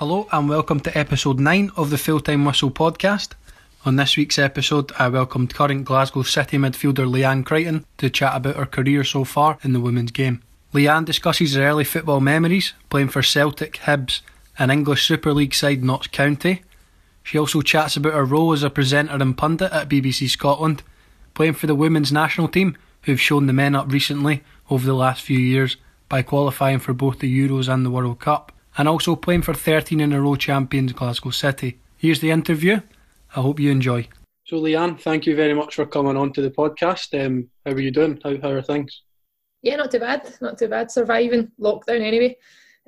Hello and welcome to episode 9 of the Full Time Whistle podcast. On this week's episode, I welcomed current Glasgow City midfielder Leanne Crichton to chat about her career so far in the women's game. Leanne discusses her early football memories, playing for Celtic, Hibs, and English Super League side Notts County. She also chats about her role as a presenter and pundit at BBC Scotland, playing for the women's national team, who've shown the men up recently over the last few years by qualifying for both the Euros and the World Cup and also playing for 13 in a row champions Glasgow City. Here's the interview. I hope you enjoy. So, Leanne, thank you very much for coming on to the podcast. Um, how are you doing? How, how are things? Yeah, not too bad. Not too bad. Surviving lockdown anyway.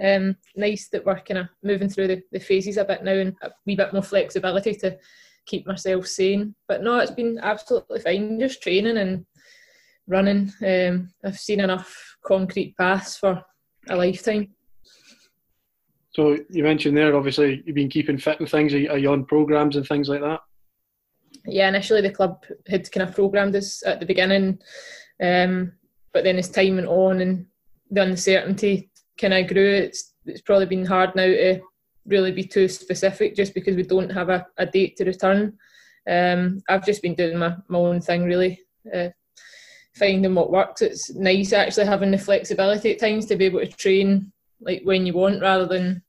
Um, nice that we're kind of moving through the, the phases a bit now and a wee bit more flexibility to keep myself sane. But no, it's been absolutely fine. Just training and running. Um, I've seen enough concrete paths for a lifetime. So you mentioned there, obviously, you've been keeping fit and things. Are you on programs and things like that? Yeah, initially the club had kind of programmed us at the beginning, um, but then as time went on and the uncertainty kind of grew, it's it's probably been hard now to really be too specific, just because we don't have a, a date to return. Um, I've just been doing my, my own thing, really, uh, finding what works. It's nice actually having the flexibility at times to be able to train like when you want rather than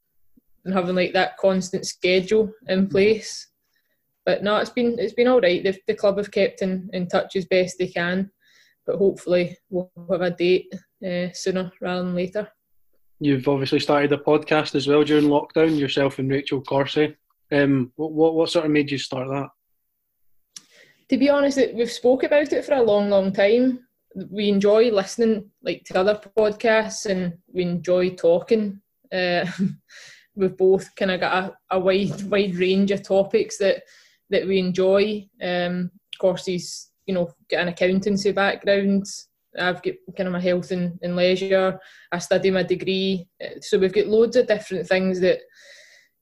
having like that constant schedule in mm-hmm. place. But no, it's been it's been all right. The, the club have kept in, in touch as best they can, but hopefully we'll have a date uh, sooner rather than later. You've obviously started a podcast as well during lockdown. Yourself and Rachel Corsie. Um, what, what what sort of made you start that? To be honest, we've spoke about it for a long, long time we enjoy listening like to other podcasts and we enjoy talking. Uh, we've both kind of got a, a, wide wide range of topics that that we enjoy. Um, of course, he's you know got an accountancy background. I've got kind of my health and, and leisure. I study my degree, uh, so we've got loads of different things that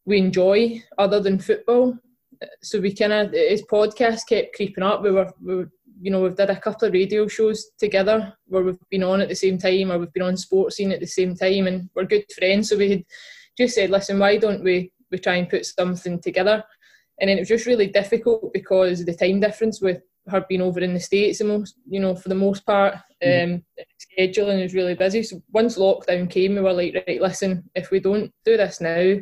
we enjoy other than football. Uh, so we kind of his podcast kept creeping up. We were we were you know, we've did a couple of radio shows together where we've been on at the same time or we've been on Sportscene at the same time and we're good friends. So we had just said, listen, why don't we, we try and put something together? And then it was just really difficult because the time difference with her being over in the States, the most, you know, for the most part, mm. um, scheduling is really busy. So once lockdown came, we were like, right, listen, if we don't do this now,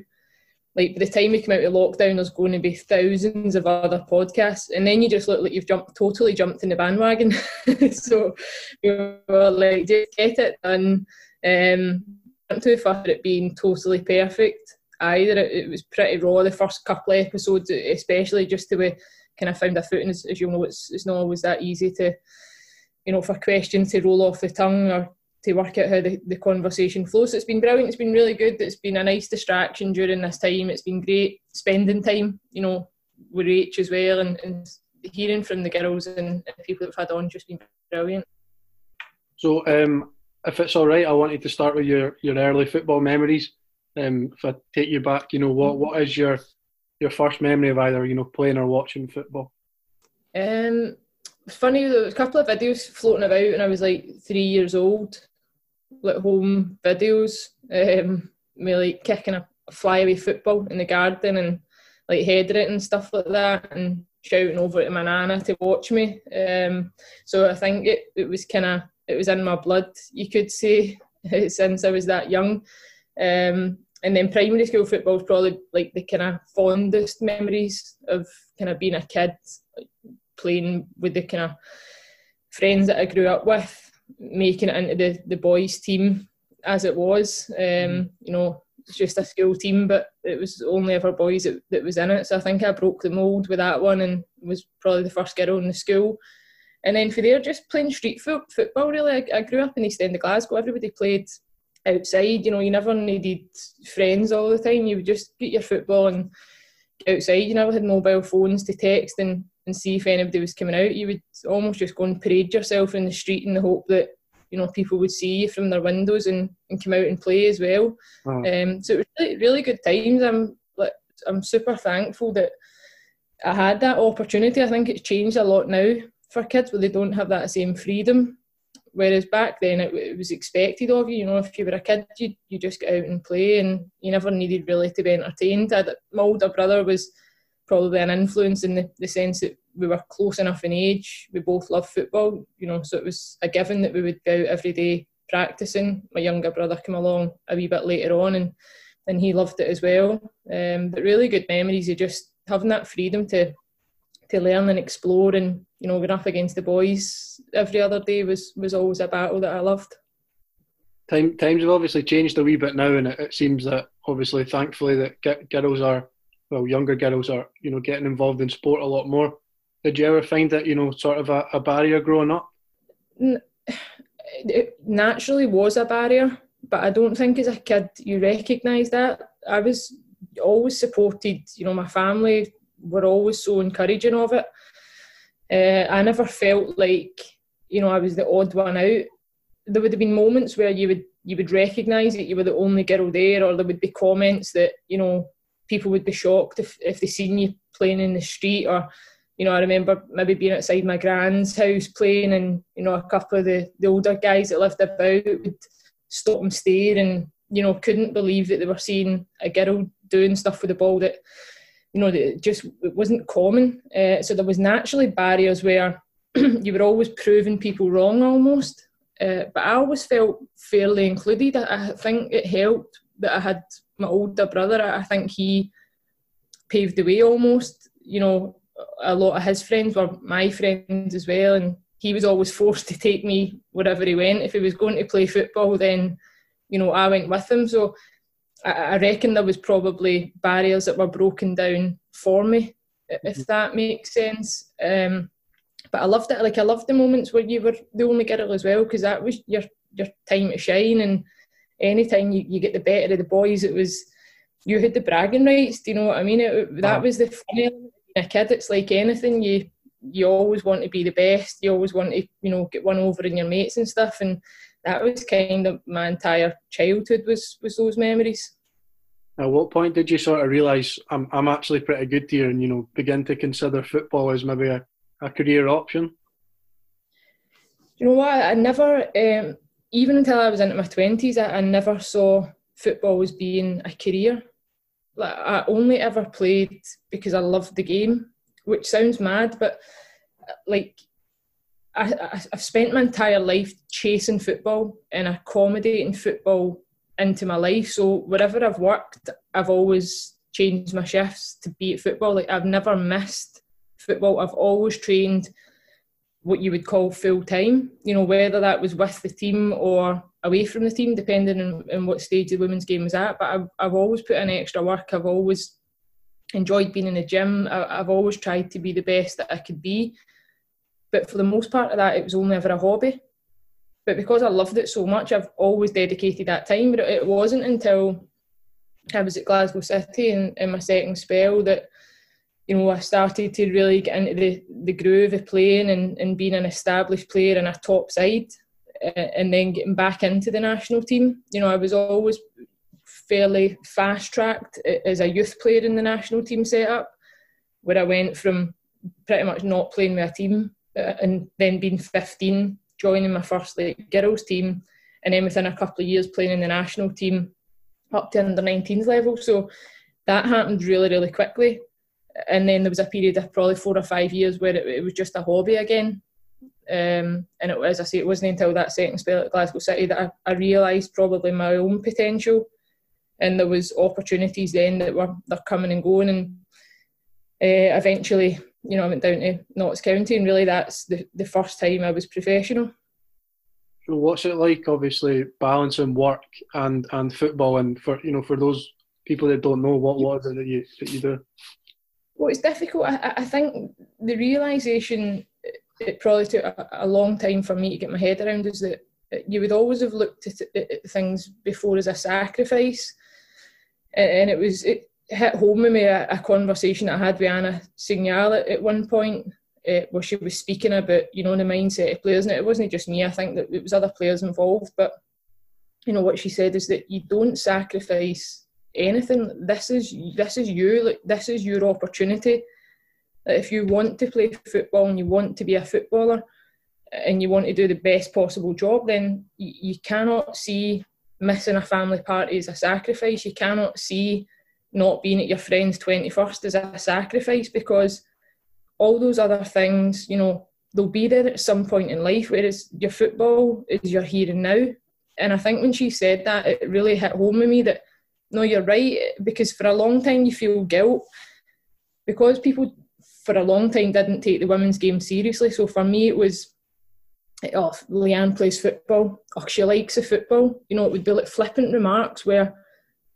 like by the time we come out of lockdown, there's going to be thousands of other podcasts, and then you just look like you've jumped totally jumped in the bandwagon. so we were like, just get it done. Um, not too far it being totally perfect either. It, it, was pretty raw the first couple of episodes, especially just to be kind of found a footing. As, as you know, it's it's not always that easy to, you know, for questions to roll off the tongue or to work out how the, the conversation flows. So it's been brilliant. It's been really good. It's been a nice distraction during this time. It's been great spending time, you know, with Rach as well and, and hearing from the girls and, people that have had on just been brilliant. So, um, if it's all right, I wanted to start with your, your early football memories. Um, if I take you back, you know, what, what is your your first memory of either, you know, playing or watching football? Um, funny, there was a couple of videos floating about when I was like three years old like home videos, um, me like kicking a flyaway football in the garden and like heading it and stuff like that and shouting over to my nana to watch me. Um, so I think it, it was kind of it was in my blood, you could say, since I was that young. Um, and then primary school football is probably like the kind of fondest memories of kind of being a kid, like playing with the kind of friends that I grew up with making it into the, the boys team as it was. Um, mm-hmm. you know, it's just a school team, but it was only ever boys that, that was in it. So I think I broke the mould with that one and was probably the first girl in the school. And then for there, just playing street foot, football really. I, I grew up in East End of Glasgow. Everybody played outside. You know, you never needed friends all the time. You would just get your football and get outside. You never had mobile phones to text and and see if anybody was coming out. You would almost just go and parade yourself in the street in the hope that you know people would see you from their windows and, and come out and play as well. Oh. Um, so it was really, really good times. I'm like I'm super thankful that I had that opportunity. I think it's changed a lot now for kids where they don't have that same freedom Whereas back then it, it, was expected of you. You know, if you were a kid, you you just get out and play, and you never needed really to be entertained. I, my older brother was probably an influence in the, the sense that we were close enough in age. We both loved football, you know, so it was a given that we would go out every day practicing. My younger brother came along a wee bit later on, and and he loved it as well. Um, but really good memories of just having that freedom to to learn and explore, and you know, going up against the boys every other day was was always a battle that I loved. Time, times have obviously changed a wee bit now, and it, it seems that obviously, thankfully, that girls are well, younger girls are you know getting involved in sport a lot more. Did you ever find that you know sort of a, a barrier growing up? It naturally was a barrier but I don't think as a kid you recognise that. I was always supported, you know, my family were always so encouraging of it. Uh, I never felt like, you know, I was the odd one out. There would have been moments where you would you would recognise that you were the only girl there, or there would be comments that, you know, people would be shocked if, if they seen you playing in the street or you know, I remember maybe being outside my grand's house playing and, you know, a couple of the, the older guys that lived about would stop and stare and you know couldn't believe that they were seeing a girl doing stuff with the ball that you know that just it wasn't common. Uh, so there was naturally barriers where you were always proving people wrong almost. Uh, but I always felt fairly included. I, I think it helped that I had my older brother I think he paved the way almost you know a lot of his friends were my friends as well and he was always forced to take me wherever he went. If he was going to play football, then you know I went with him. So I, I reckon there was probably barriers that were broken down for me, if mm-hmm. that makes sense. Um, but I loved it. Like I loved the moments where you were the only girl as well, because that was your your time to shine. And anytime you, you get the better of the boys, it was you had the bragging rights. Do you know what I mean? It, that was the funny. A kid, it's like anything you you always want to be the best. You always want to, you know, get one over in your mates and stuff. And that was kind of my entire childhood was was those memories. At what point did you sort of realise I'm I'm actually pretty good here, and you know, begin to consider football as maybe a, a career option? You know what? I never, um, even until I was into my twenties, I, I never saw football as being a career. Like I only ever played because I loved the game which sounds mad, but like I, have spent my entire life chasing football and accommodating football into my life. So wherever I've worked, I've always changed my shifts to be at football. Like I've never missed football. I've always trained what you would call full time. You know, whether that was with the team or away from the team, depending on, on what stage the women's game was at. But I've, I've always put in extra work. I've always enjoyed being in the gym. I, have always tried to be the best that I could be. But for the most part of that, it was only ever a hobby. But because I loved it so much, I've always dedicated that time. But it wasn't until I was at Glasgow City in, in my second spell that, you know, I started to really get into the, the groove of playing and, and being an established player in a top side and then getting back into the national team. You know, I was always fairly fast tracked as a youth player in the national team setup, where I went from pretty much not playing with a team uh, and then being 15, joining my first like girls team, and then within a couple of years playing in the national team up to under 19s level. So that happened really, really quickly. And then there was a period of probably four or five years where it, it was just a hobby again. Um, and it, as I say, it wasn't until that second spell at Glasgow City that I, I realised probably my own potential and there was opportunities then that were they're coming and going and uh, eventually you know I went down to Notts County and really that's the, the first time I was professional. So what's it like obviously balancing work and, and football and for you know for those people that don't know what what is it that you that you do? Well it's difficult. I, I think the realisation it probably took a, a long time for me to get my head around is that you would always have looked at, at things before as a sacrifice. And it was it hit home with me a, a conversation I had with Anna Signeul at, at one point uh, where she was speaking about you know the mindset of players. And it wasn't just me. I think that it was other players involved. But you know what she said is that you don't sacrifice anything this is this is you like this is your opportunity if you want to play football and you want to be a footballer and you want to do the best possible job, then you, you cannot see missing a family party as a sacrifice. You cannot see not being at your friend's 21st as a sacrifice because all those other things, you know, they'll be there at some point in life, whereas your football is your here and now. And I think when she said that, it really hit home with me that, no, you're right, because for a long time you feel guilt because people for a long time didn't take the women's game seriously. So for me, it was oh, Leanne plays football. Oh, she likes the football. You know, it would be like flippant remarks where,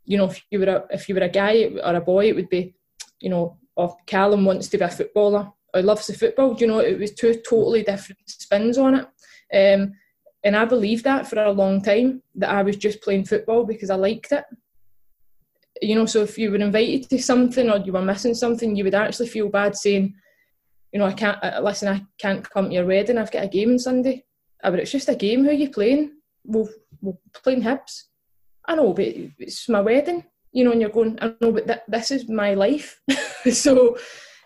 you know, if you were a, if you were a guy or a boy, it would be, you know, oh, Callum wants to be a footballer or loves the football. You know, it was two totally different spins on it. Um, and I believed that for a long time that I was just playing football because I liked it. You know, so if you were invited to something or you were missing something, you would actually feel bad saying, you know, I can't uh, listen. I can't come to your wedding. I've got a game on Sunday. Uh, but it's just a game. Who are you playing? We'll, we'll playing Hibs. I know, but it's my wedding. You know, and you're going. I know, but th- this is my life. so,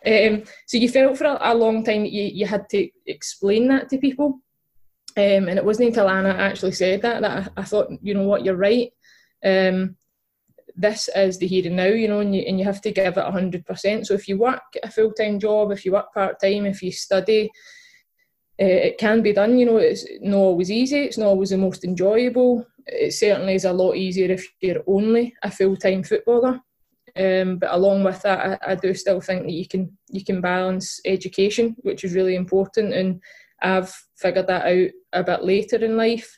um, so you felt for a, a, long time that you, you had to explain that to people. Um, and it wasn't until Anna actually said that that I, I thought, you know what, you're right. Um, this is the here and now, you know, and you, and you have to give it 100%. So if you work a full time job, if you work part time, if you study, uh, it can be done. You know, it's not always easy, it's not always the most enjoyable. It certainly is a lot easier if you're only a full time footballer. Um, but along with that, I, I, do still think that you can you can balance education, which is really important, and I've figured that out a bit later in life.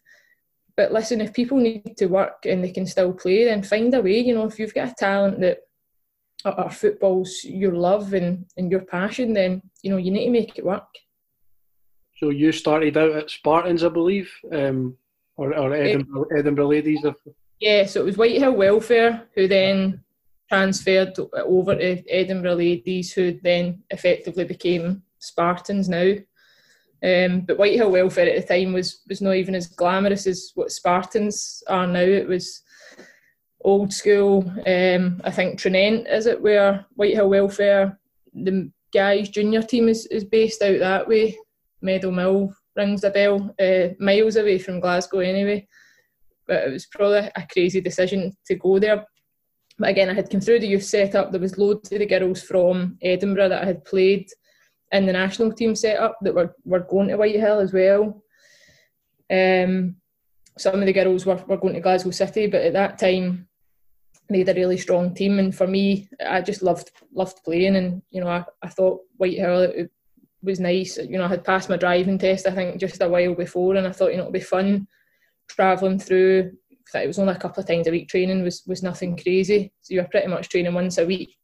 But listen, if people need to work and they can still play, then find a way. You know, if you've got a talent that or football's your love and, and your passion, then you know you need to make it work. So you started out at Spartans, I believe, um, or, or Edinburgh, Edinburgh Ladies. Yeah, so it was Whitehill Welfare who then transferred over to Edinburgh Ladies, who then effectively became Spartans now. Um, but Whitehill Welfare at the time was was not even as glamorous as what Spartans are now. It was old school. Um, I think Tranent is it where Whitehill Welfare, the guys junior team is, is based out that way. Meadow Mill rings a bell, uh, miles away from Glasgow anyway. But it was probably a crazy decision to go there. But again, I had come through the youth setup. There was loads of the girls from Edinburgh that I had played in the national team setup that were, were going to Whitehill as well. Um, some of the girls were, were going to Glasgow City, but at that time they had a really strong team. And for me, I just loved loved playing. And you know, I, I thought Whitehill it was nice. You know, I had passed my driving test I think just a while before, and I thought you know it'd be fun travelling through. It was only a couple of times a week training was was nothing crazy. So you were pretty much training once a week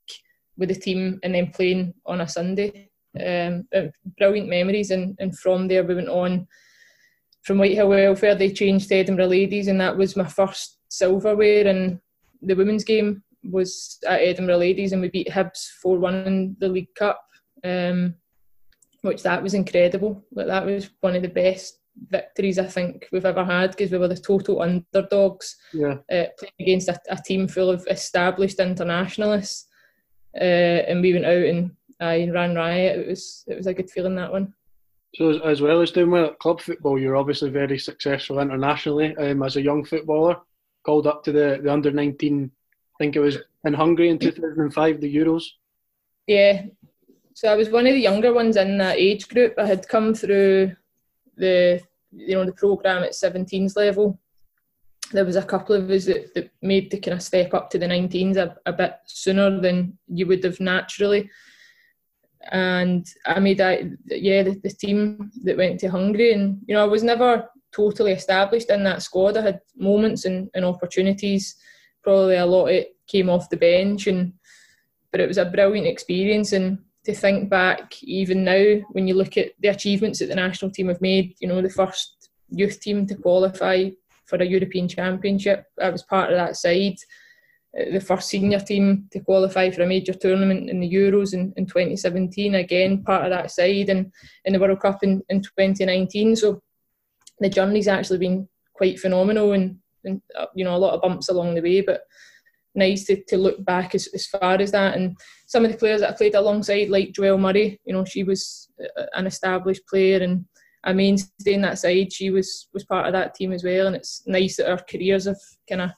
with the team and then playing on a Sunday um, uh, brilliant memories. And, and from there, we went on from Whitehill Welfare. They changed to Edinburgh Ladies, and that was my first silverware. And the women's game was at Edinburgh Ladies, and we beat Hibs 4 1 in the League Cup, um, which that was incredible. But that was one of the best victories I think we've ever had because we were the total underdogs yeah. uh, playing against a, a, team full of established internationalists. Uh, and we went out and I ran riot. It was it was a good feeling that one. So as well as doing well at club football, you're obviously very successful internationally um, as a young footballer. Called up to the, the under 19, I think it was in Hungary in 2005, the Euros. Yeah, so I was one of the younger ones in that age group. I had come through the you know the program at 17s level. There was a couple of us that, that made the kind of step up to the 19s a, a bit sooner than you would have naturally and I made that yeah the, the, team that went to Hungary. And you know I was never totally established in that squad. I had moments and, and opportunities. Probably a lot it came off the bench and but it was a brilliant experience. And to think back even now when you look at the achievements that the national team have made you know the first youth team to qualify for a European Championship I was part of that side Eh, the first senior team to qualify for a major tournament in the Euros in, in 2017, again part of that side, and in the World Cup in, in 2019. So the journey's actually been quite phenomenal, and, and uh, you know a lot of bumps along the way, but nice to, to look back as, as far as that. And some of the players that I played alongside, like Joelle Murray, you know she was uh, uh, an established player, and a mainstay in that side. She was was part of that team as well, and it's nice that our careers have kind of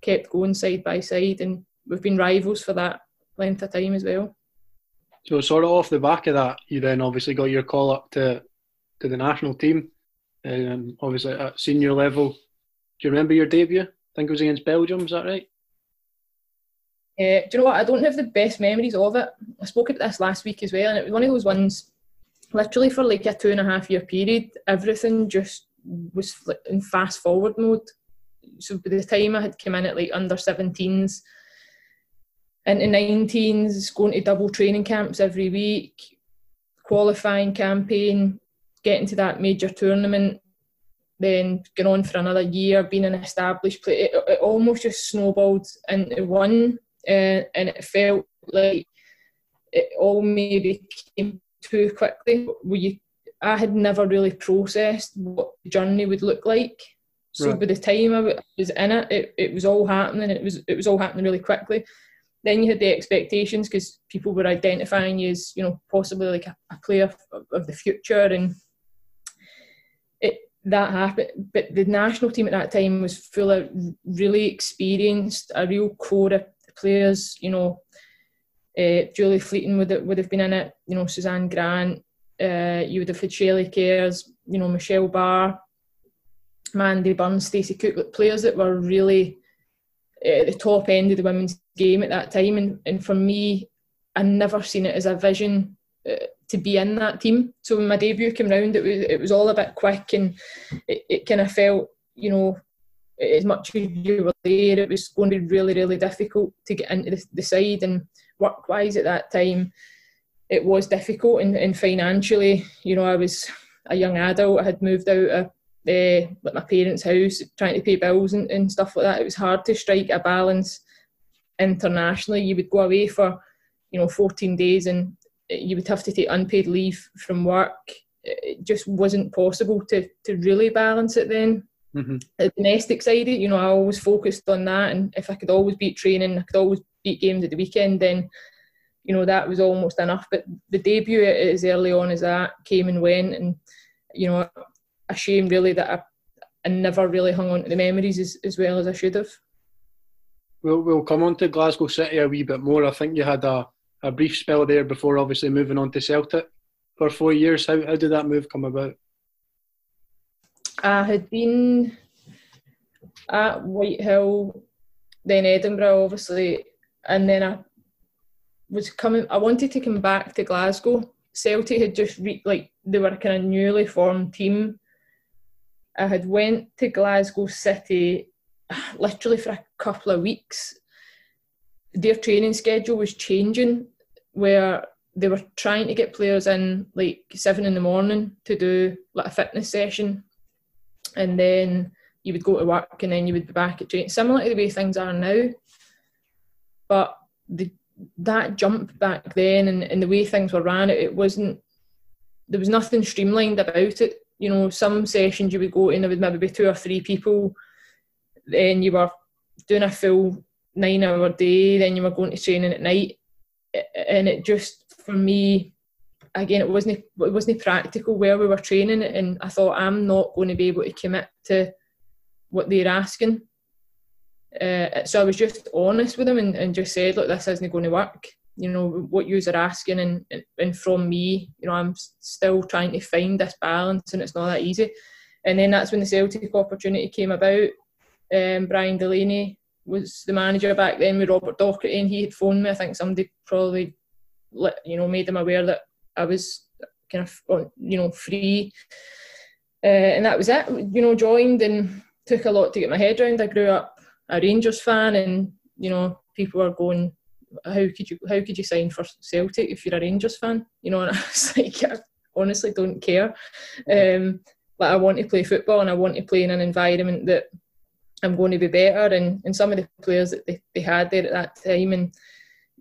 kept going side by side, and we've been rivals for that length of time as well. So, sort of off the back of that, you then obviously got your call up to to the national team, and obviously at senior level. Do you remember your debut? I think it was against Belgium. Is that right? Uh, do you know what? I don't have the best memories of it. I spoke about this last week as well, and it was one of those ones. Literally for like a two and a half year period, everything just was in fast forward mode. So by the time I had come in at like under 17s, into 19s, going to double training camps every week, qualifying campaign, getting to that major tournament, then going on for another year, being an established player. It, it almost just snowballed into one uh, and it felt like it all maybe came too quickly. We, I had never really processed what the journey would look like. So right. by the time I was in it, it, it was all happening. It was it was all happening really quickly. Then you had the expectations because people were identifying you as you know possibly like a, a player of, of the future, and it that happened. But the national team at that time was full of really experienced, a real core of players. You know, uh, Julie Fleeting would have, would have been in it. You know, Suzanne Grant. Uh, you would have had Shelley Kerrs. You know, Michelle Barr, Mandy Burns, Stacey Cook, players that were really at the top end of the women's game at that time. And, and for me, I never seen it as a vision uh, to be in that team. So when my debut came round, it was it was all a bit quick, and it, it kind of felt, you know, as much as you were there, it was going to be really, really difficult to get into the, the side. And work wise at that time, it was difficult. And, and financially, you know, I was a young adult. I had moved out of uh, like my parents' house, trying to pay bills and, and stuff like that. It was hard to strike a balance internationally. You would go away for, you know, 14 days and you would have to take unpaid leave from work. It just wasn't possible to to really balance it then. Mm-hmm. The domestic side, you know, I always focused on that, and if I could always beat training, I could always beat games at the weekend, then you know that was almost enough. But the debut as early on as that came and went, and you know, a shame really that I, I never really hung on to the memories as, as well as I should have. We'll, we'll come on to Glasgow City a wee bit more. I think you had a, a brief spell there before obviously moving on to Celtic for four years. How, how did that move come about? I had been at Whitehill, then Edinburgh, obviously, and then I was coming. I wanted to come back to Glasgow. Celtic had just re- like they were a kind of newly formed team. I had went to Glasgow City literally for a couple of weeks. Their training schedule was changing, where they were trying to get players in like seven in the morning to do like a fitness session and then you would go to work and then you would be back at training, similar to the way things are now. But the, that jump back then and, and the way things were ran, it, it wasn't, there was nothing streamlined about it. You know, some sessions you would go in, there would maybe be two or three people, then you were doing a full nine hour day, then you were going to training at night. And it just, for me, again, it wasn't it wasn't practical where we were training, and I thought I'm not going to be able to commit to what they're asking. Uh, so I was just honest with them and, and just said, look, this isn't going to work. You know what you are asking, and and from me, you know, I'm still trying to find this balance, and it's not that easy. And then that's when the Celtic opportunity came about. Um, Brian Delaney was the manager back then with Robert Docherty, and he had phoned me. I think somebody probably, let, you know, made him aware that I was kind of you know free, uh, and that was it. You know, joined and took a lot to get my head around. I grew up a Rangers fan, and you know people were going, "How could you? How could you sign for Celtic if you're a Rangers fan?" You know, and I was like, I honestly don't care. Um, like I want to play football, and I want to play in an environment that I'm going to be better. And, and some of the players that they, they had there at that time, and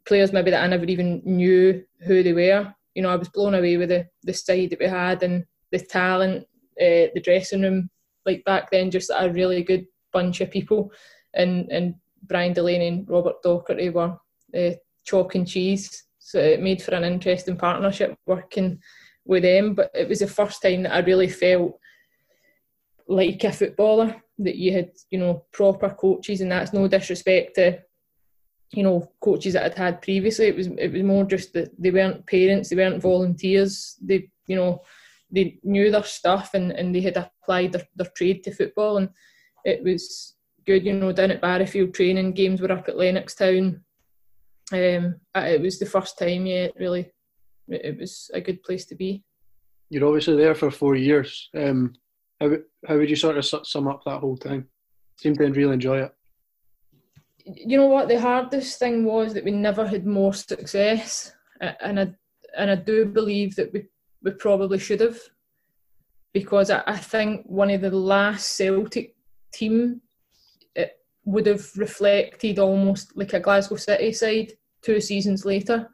players maybe that I never even knew who they were, you know, I was blown away with the, the side that we had and the talent, uh, the dressing room. Like back then, just a really good bunch of people. And and Brian Delaney and Robert Docherty were uh, chalk and cheese. So it made for an interesting partnership working with them. But it was the first time that I really felt like a footballer that you had, you know, proper coaches, and that's no disrespect to, you know, coaches that I'd had previously. It was it was more just that they weren't parents, they weren't volunteers. They, you know, they knew their stuff and, and they had applied their, their trade to football, and it was good. You know, down at Barrowfield training games were up at Lennoxtown. Um, it was the first time, yeah, really, it was a good place to be. You're obviously there for four years. Um, how how would you sort of sum up that whole time? Seemed to really enjoy it. You know what? The hardest thing was that we never had more success, and I and I do believe that we we probably should have, because I, I think one of the last Celtic team would have reflected almost like a Glasgow City side two seasons later,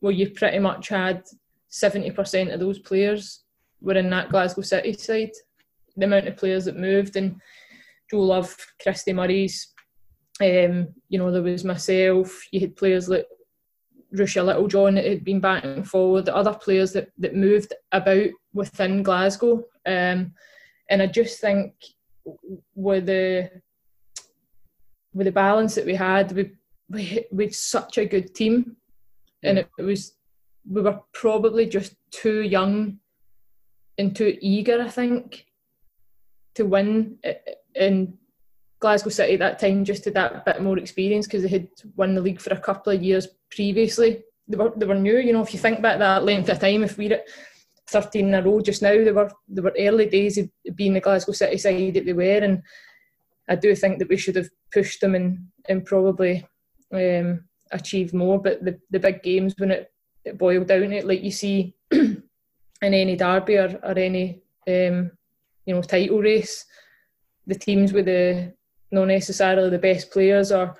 where you pretty much had seventy percent of those players were in that Glasgow City side the amount of players that moved and Jo Love, Christie Murray's, um, you know, there was myself, you had players like Ruesha Littlejohn that had been back and forward, the other players that, that moved about within Glasgow. Um, and I just think with the with the balance that we had, we we we such a good team, and it, it was we were probably just too young and too eager, I think, to win in Glasgow City at that time just had that bit more experience because they had won the league for a couple of years previously. They were they were new, you know, if you think back that length of time, if we're at 13 in a row just now, they were they were early days of being the Glasgow City side that they were. And I do think that we should have pushed them and, and probably um, achieved more. But the, the big games when it, it boiled down it, like you see in any derby or, or any um, you know title race, the teams with the not necessarily the best players are.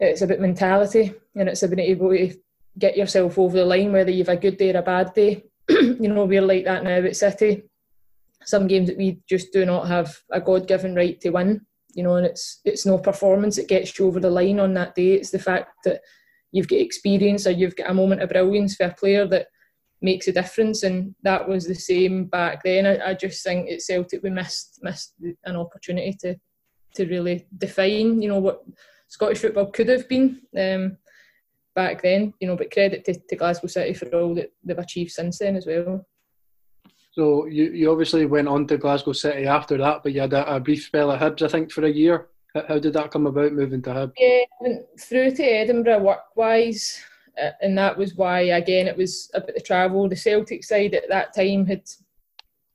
It's about mentality and it's about able to get yourself over the line, whether you've a good day or a bad day. you know, we're like that now at City. Some games that we just do not have a God given right to win. You know, and it's it's no performance that gets you over the line on that day. It's the fact that you've got experience or you've got a moment of brilliance for a player that makes a difference, and that was the same back then. I, I just think at Celtic we missed missed an opportunity to to really define, you know, what Scottish football could have been um, back then. You know, but credit to, to Glasgow City for all that they've achieved since then as well. So you, you obviously went on to Glasgow City after that, but you had a, a brief spell at Hibs, I think, for a year. How did that come about, moving to Hibs? Yeah, went through to Edinburgh work-wise uh, and that was why again it was about the travel. The Celtic side at that time had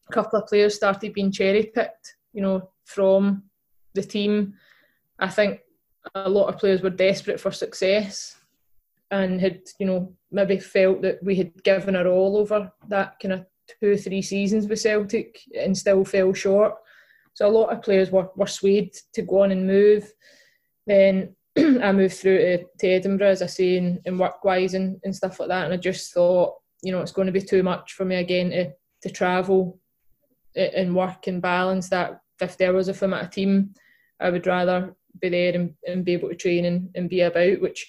a couple of players started being cherry picked, you know, from the team. I think a lot of players were desperate for success and had, you know, maybe felt that we had given our all over that kind of two, three seasons with Celtic and still fell short. So a lot of players were, were swayed to go on and move. Then I moved through to, to Edinburgh, as I say, and, and work wise and, and stuff like that. And I just thought, you know, it's going to be too much for me again to, to travel and work and balance that 50 hours if I'm at a team. I would rather be there and, and be able to train and, and be about, which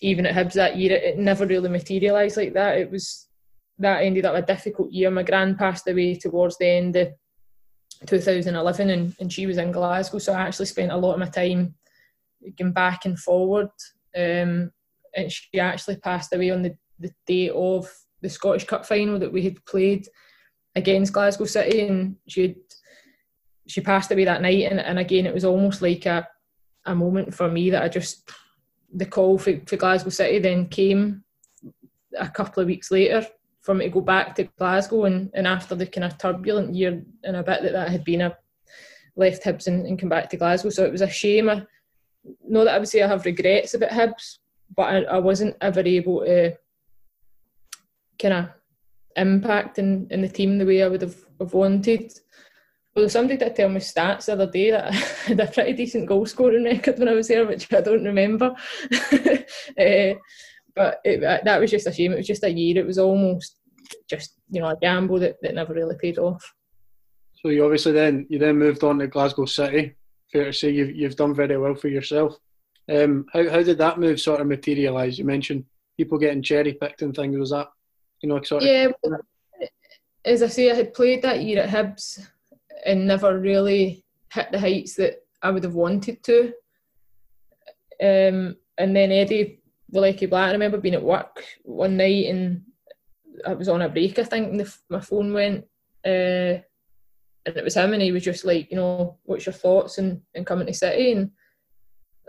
even at Hibs that year, it, it never really materialised like that. It was that ended up a difficult year. My grand passed away towards the end of 2011 and, and she was in Glasgow, so I actually spent a lot of my time going back and forward. Um, and she actually passed away on the, the day of the Scottish Cup final that we had played against Glasgow City, and she she passed away that night. And, and again, it was almost like a a moment for me that I just the call for, for Glasgow City then came a couple of weeks later for me to go back to Glasgow and, and after the kind of turbulent year and a bit that that had been I left Hibs and, and come back to Glasgow so it was a shame I, not that I would say I have regrets about Hibs, but I, I wasn't ever able to kind of impact in, in the team the way I would have, have wanted. Well, somebody did tell me stats the other day that I had a pretty decent goal scoring record when I was there, which I don't remember. uh, but it, that was just a shame. It was just a year. It was almost just you know a gamble that, that never really paid off. So you obviously then you then moved on to Glasgow City fair to say you've you've done very well for yourself. Um, how how did that move sort of materialise? You mentioned people getting cherry picked and things. Was that you know sort yeah, of? Yeah? As I say, I had played that year at Hibs and never really hit the heights that I would have wanted to. Um, and then Eddie Wolecki Black, I remember being at work one night and I was on a break, I think, and the, my phone went. Uh, and it was him, and he was just like, you know, what's your thoughts and, and coming to City? And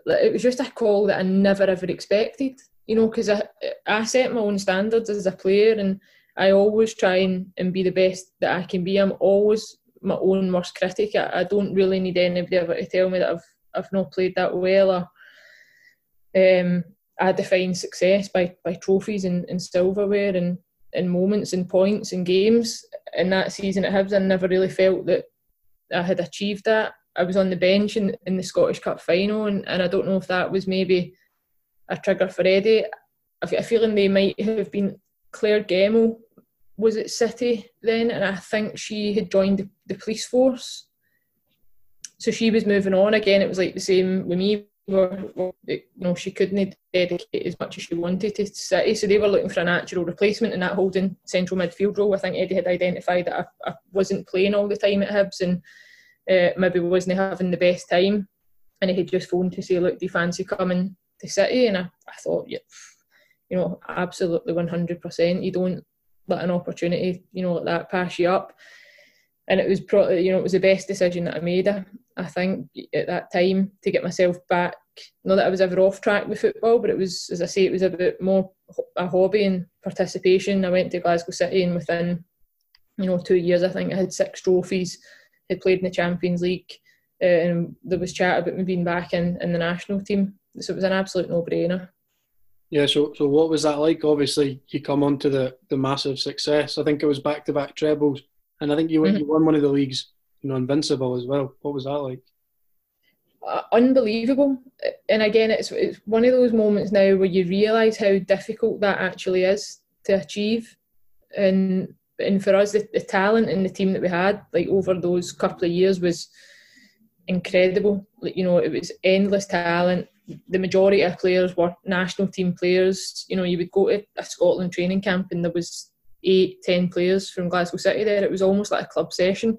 it was just a call that I never ever expected, you know, because I, I set my own standards as a player and I always try and, and be the best that I can be. I'm always my own worst critic. I, I don't really need anybody ever to tell me that I've I've not played that well or um, I define success by by trophies and, and silverware and, and moments and points and games. In that season at Hibs, I never really felt that I had achieved that. I was on the bench in, in the Scottish Cup final, and, and I don't know if that was maybe a trigger for Eddie. I've got a feeling they might have been Claire Gemmell was at City then, and I think she had joined the, the police force. So she was moving on again. It was like the same with me. Where, you know, she couldn't dedicate as much as she wanted to City, so they were looking for a natural replacement in that holding central midfield role. I think Eddie had identified that I, I wasn't playing all the time at Hibs and uh, maybe wasn't having the best time, and he had just phoned to say, "Look, do you fancy coming to City?" And I, I thought, yeah, you know, absolutely one hundred percent. You don't let an opportunity, you know, like that pass you up. And it was probably, you know, it was the best decision that I made. I, think at that time to get myself back. Not that I was ever off track with football, but it was, as I say, it was a bit more a hobby and participation. I went to Glasgow City, and within, you know, two years, I think I had six trophies. Had played in the Champions League, uh, and there was chat about me being back in, in the national team. So it was an absolute no-brainer. Yeah, so so what was that like? Obviously, you come on to the, the massive success. I think it was back to back trebles, and I think you, mm-hmm. you won one of the leagues, you know, invincible as well. What was that like? Uh, unbelievable, and again, it's it's one of those moments now where you realise how difficult that actually is to achieve, and and for us, the, the talent and the team that we had, like over those couple of years, was incredible. Like you know, it was endless talent the majority of players were national team players. You know, you would go to a Scotland training camp and there was eight, ten players from Glasgow City there. It was almost like a club session.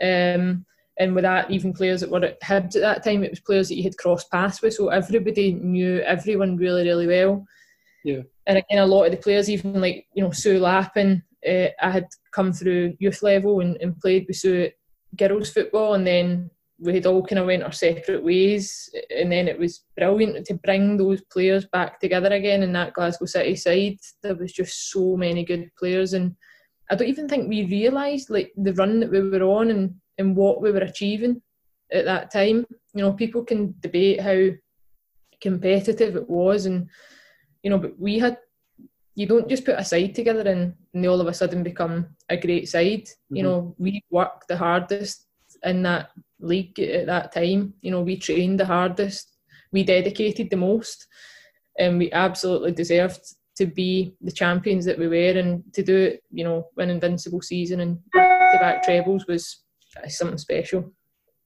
Um, and with that, even players that were at Hibs at that time, it was players that you had crossed paths with. So everybody knew everyone really, really well. Yeah. And again, a lot of the players, even like, you know, Sue Lappin, uh, I had come through youth level and, and played with Sue at girls football and then we had all kind of went our separate ways, and then it was brilliant to bring those players back together again in that Glasgow City side. There was just so many good players, and I don't even think we realised like the run that we were on and and what we were achieving at that time. You know, people can debate how competitive it was, and you know, but we had. You don't just put a side together and, and they all of a sudden become a great side. Mm-hmm. You know, we worked the hardest in that league at that time. You know, we trained the hardest, we dedicated the most, and we absolutely deserved to be the champions that we were and to do it, you know, win invincible season and back to back trebles was something special.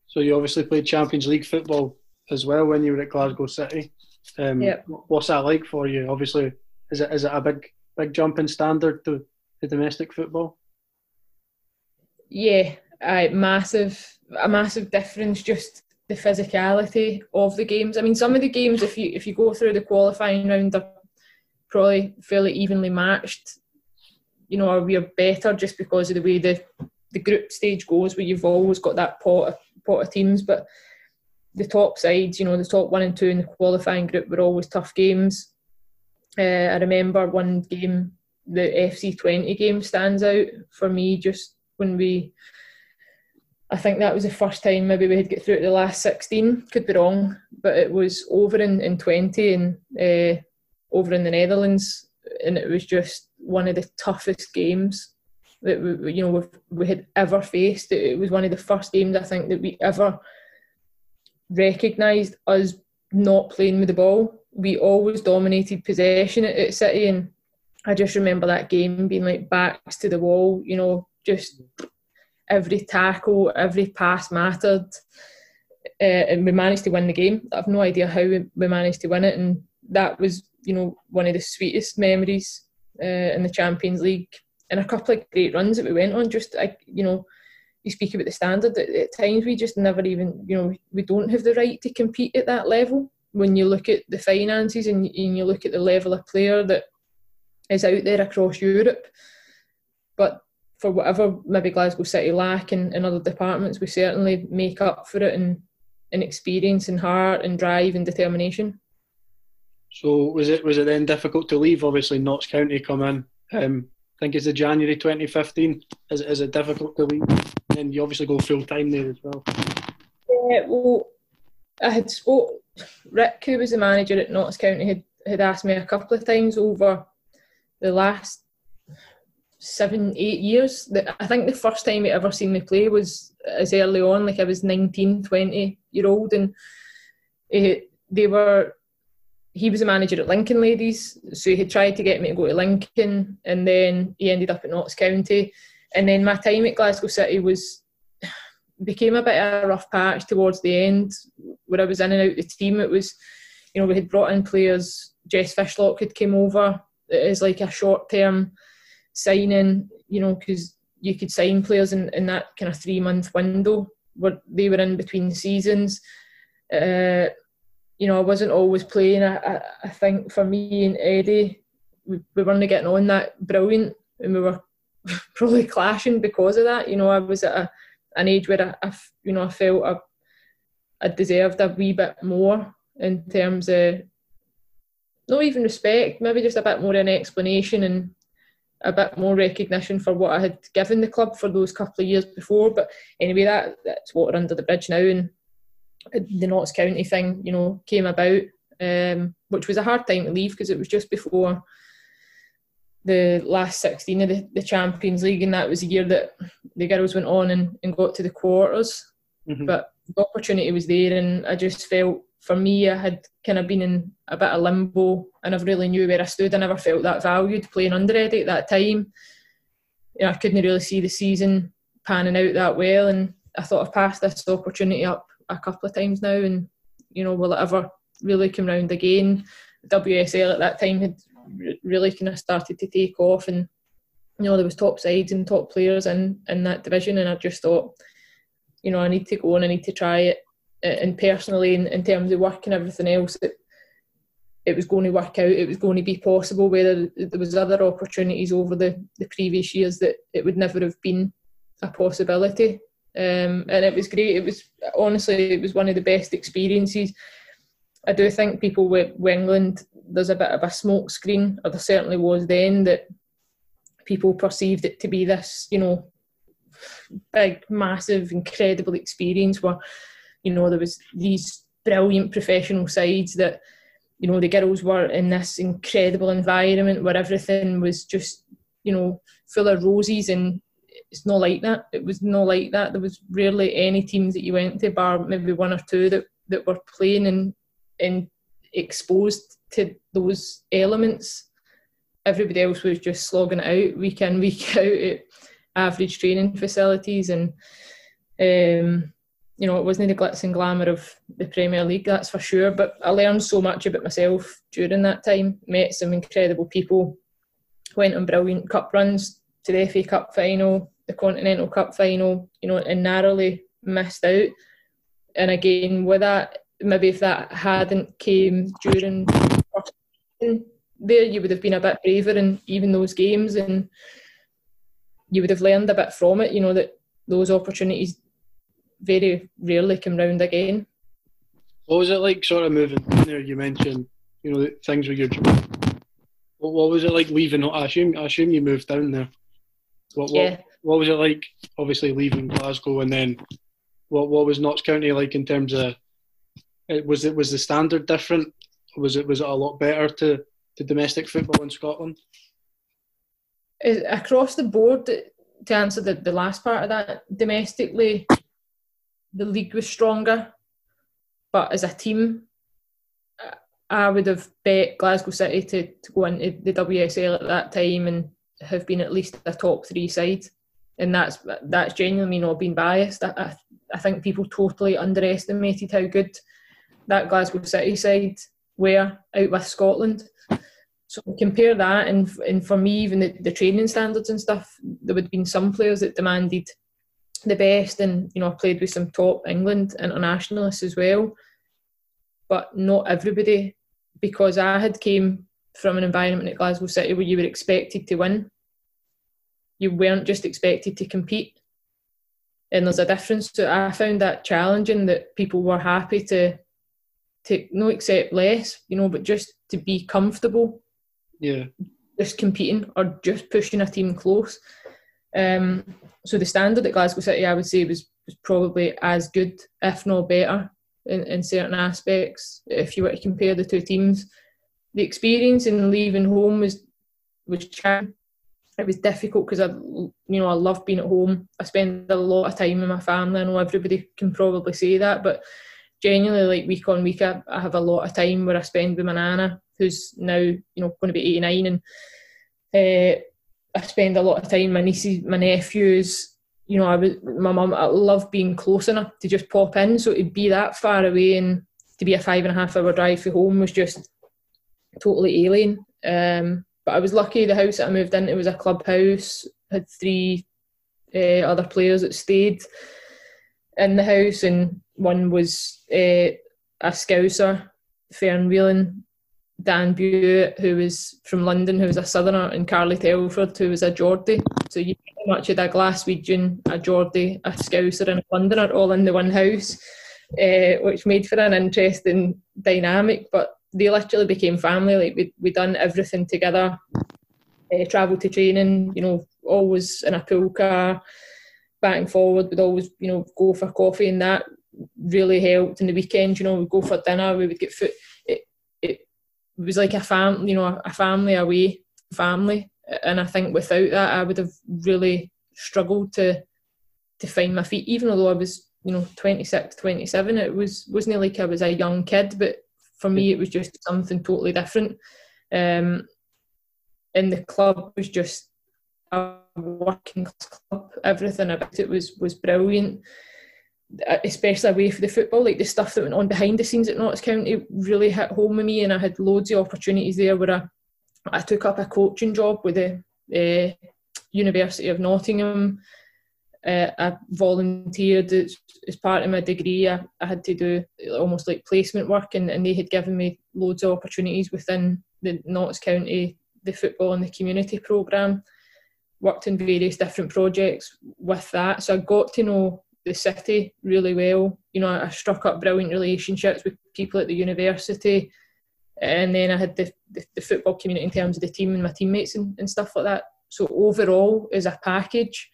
So you obviously played Champions League football as well when you were at Glasgow City. Um, yep. What's that like for you? Obviously, is it is it a big big jump in standard to, to domestic football? Yeah, uh, massive a massive difference just the physicality of the games. I mean, some of the games, if you if you go through the qualifying round, are probably fairly evenly matched. You know, or we're better just because of the way the the group stage goes, where you've always got that pot of, pot of teams. But the top sides, you know, the top one and two in the qualifying group were always tough games. Uh, I remember one game, the FC Twente game stands out for me just when we I think that was the first time maybe we had get through to the last 16. Could be wrong, but it was over in, in Twente and uh, over in the Netherlands, and it was just one of the toughest games that we, you know we had ever faced. It, was one of the first games I think that we ever recognised us not playing with the ball. We always dominated possession at, at City, and I just remember that game being like backs to the wall. You know, just every tackle, every pass mattered. Uh, and we managed to win the game. I have no idea how we, managed to win it, and that was, you know, one of the sweetest memories uh, in the Champions League. and a couple of great runs that we went on. Just like you know, you speak about the standard. At, at times, we just never even you know we don't have the right to compete at that level. When you look at the finances and, and you look at the level of player that is out there across Europe, but for whatever maybe Glasgow City lack in, in other departments, we certainly make up for it in, in experience and heart and drive and determination. So was it was it then difficult to leave? Obviously, Notts County come in. Um, I think it's the January 2015. Is, is it difficult to leave? And you obviously go full time there as well. Yeah, well, I had spoke. Rick, who was the manager at Notts County, had, had asked me a couple of times over the last seven, eight years. I think the first time he ever seen me play was as early on, like I was 19, 20 year old, and he, they were he was a manager at Lincoln Ladies, so he tried to get me to go to Lincoln, and then he ended up at Notts County. And then my time at Glasgow City was became a bit of a rough patch towards the end, where I was in and out the team. It was, you know, we had brought in players. Jess Fishlock had came over as like a short term signing, you know, because you could sign players in, in that kind of three month window where they were in between seasons. Uh, you know, I wasn't always playing. I, I, I think for me and Eddie, we, we weren't getting on that brilliant, and we were probably clashing because of that. You know, I was at a, an age where I, I you know, I felt I, I deserved a wee bit more in terms of not even respect, maybe just a bit more an explanation and a bit more recognition for what I had given the club for those couple of years before. But anyway, that that's water under the bridge now, and the Notts County thing, you know, came about, um, which was a hard time to leave because it was just before the last 16 of the, the, Champions League, and that was the year that the girls went on and, and got to the quarters. Mm-hmm. But the opportunity was there, and I just felt for me, I had kind of been in a bit of limbo. And I never really knew where I stood. I never felt that valued playing under Eddie at that time. You know, I couldn't really see the season panning out that well, and I thought I've passed this opportunity up a couple of times now, and you know, will it ever really come round again? WSL at that time had really kind of started to take off, and you know, there was top sides and top players in in that division, and I just thought, you know, I need to go and I need to try it. And personally, in, in terms of work and everything else, it, it was going to work out. It was going to be possible. Whether there was other opportunities over the, the previous years that it would never have been a possibility um, and it was great. It was honestly, it was one of the best experiences. I do think people with, with England, there's a bit of a smoke screen, or there certainly was then, that people perceived it to be this, you know, big, massive, incredible experience where, you know, there was these brilliant professional sides that, you know, the girls were in this incredible environment where everything was just, you know, full of roses and it's not like that. It was not like that. There was rarely any teams that you went to, bar maybe one or two that, that were playing and and exposed to those elements. Everybody else was just slogging it out week in, week out at average training facilities and um, you know, it wasn't the glitz and glamour of the Premier League, that's for sure. But I learned so much about myself during that time, met some incredible people, went on brilliant cup runs to the FA Cup final, the Continental Cup final, you know, and narrowly missed out. And again, with that, maybe if that hadn't came during there, you would have been a bit braver in even those games, and you would have learned a bit from it. You know that those opportunities very rarely come round again. What was it like, sort of moving there? You mentioned, you know, things with your. What was it like leaving? I assume, I assume you moved down there. What, what, yeah what was it like? Obviously leaving Glasgow, and then what what was Notts County like in terms of? Was it was the standard different? Was it was it a lot better to to domestic football in Scotland? Across the board, to answer the, the last part of that, domestically, the league was stronger, but as a team, I would have bet Glasgow City to, to go into the WSL at that time and have been at least a top three side and that's that's genuinely not being biased. I, I, think people totally underestimated how good that Glasgow City side were out with Scotland. So compare that, and and for me, even the, the training standards and stuff, there would have been some players that demanded the best, and you know, I played with some top England internationalists as well, but not everybody, because I had came from an environment at Glasgow City where you were expected to win. You weren't just expected to compete. And there's a difference. So I found that challenging that people were happy to to no accept less, you know, but just to be comfortable. Yeah. Just competing or just pushing a team close. Um, so the standard at Glasgow City, I would say, was, was probably as good, if not better, in, in certain aspects. If you were to compare the two teams, the experience in leaving home was was challenging. It was difficult because I, you know, I love being at home. I spend a lot of time with my family. I know everybody can probably say that, but genuinely, like week on week, I, I have a lot of time where I spend with my nana, who's now, you know, going to be 89, and uh, I spend a lot of time. My nieces, my nephews, you know, I was my mum. I love being close enough to just pop in. So to be that far away and to be a five and a half hour drive from home was just totally alien. Um, but I was lucky. The house that I moved into was a clubhouse. Had three uh, other players that stayed in the house, and one was uh, a Scouser, Fern Whelan, Dan Buet, who was from London, who was a Southerner, and Carly Telford, who was a Geordie. So you pretty much had a Glaswegian, a Geordie, a Scouser, and a Londoner all in the one house, uh, which made for an interesting dynamic. But they literally became family. Like we we done everything together. Uh, travel to training, you know, always in a pool car, back and forward. We'd always, you know, go for coffee, and that really helped. In the weekend, you know, we'd go for dinner. We would get food. It was like a fam, you know, a family away family. And I think without that, I would have really struggled to to find my feet. Even though I was, you know, 26, 27, it was wasn't like I was a young kid, but for me, it was just something totally different. Um, and the club was just a working club. Everything about it was was brilliant, especially away from the football. Like the stuff that went on behind the scenes at Notts County really hit home with me, and I had loads of opportunities there where I, I took up a coaching job with the uh, University of Nottingham uh, I volunteered as, as, part of my degree. I, I, had to do almost like placement work, and, and they had given me loads of opportunities within the Notts County, the football and the community programme. Worked in various different projects with that, so I got to know the city really well. You know, I struck up brilliant relationships with people at the university, and then I had the, the, the football community in terms of the team and my teammates and, and stuff like that. So overall, as a package,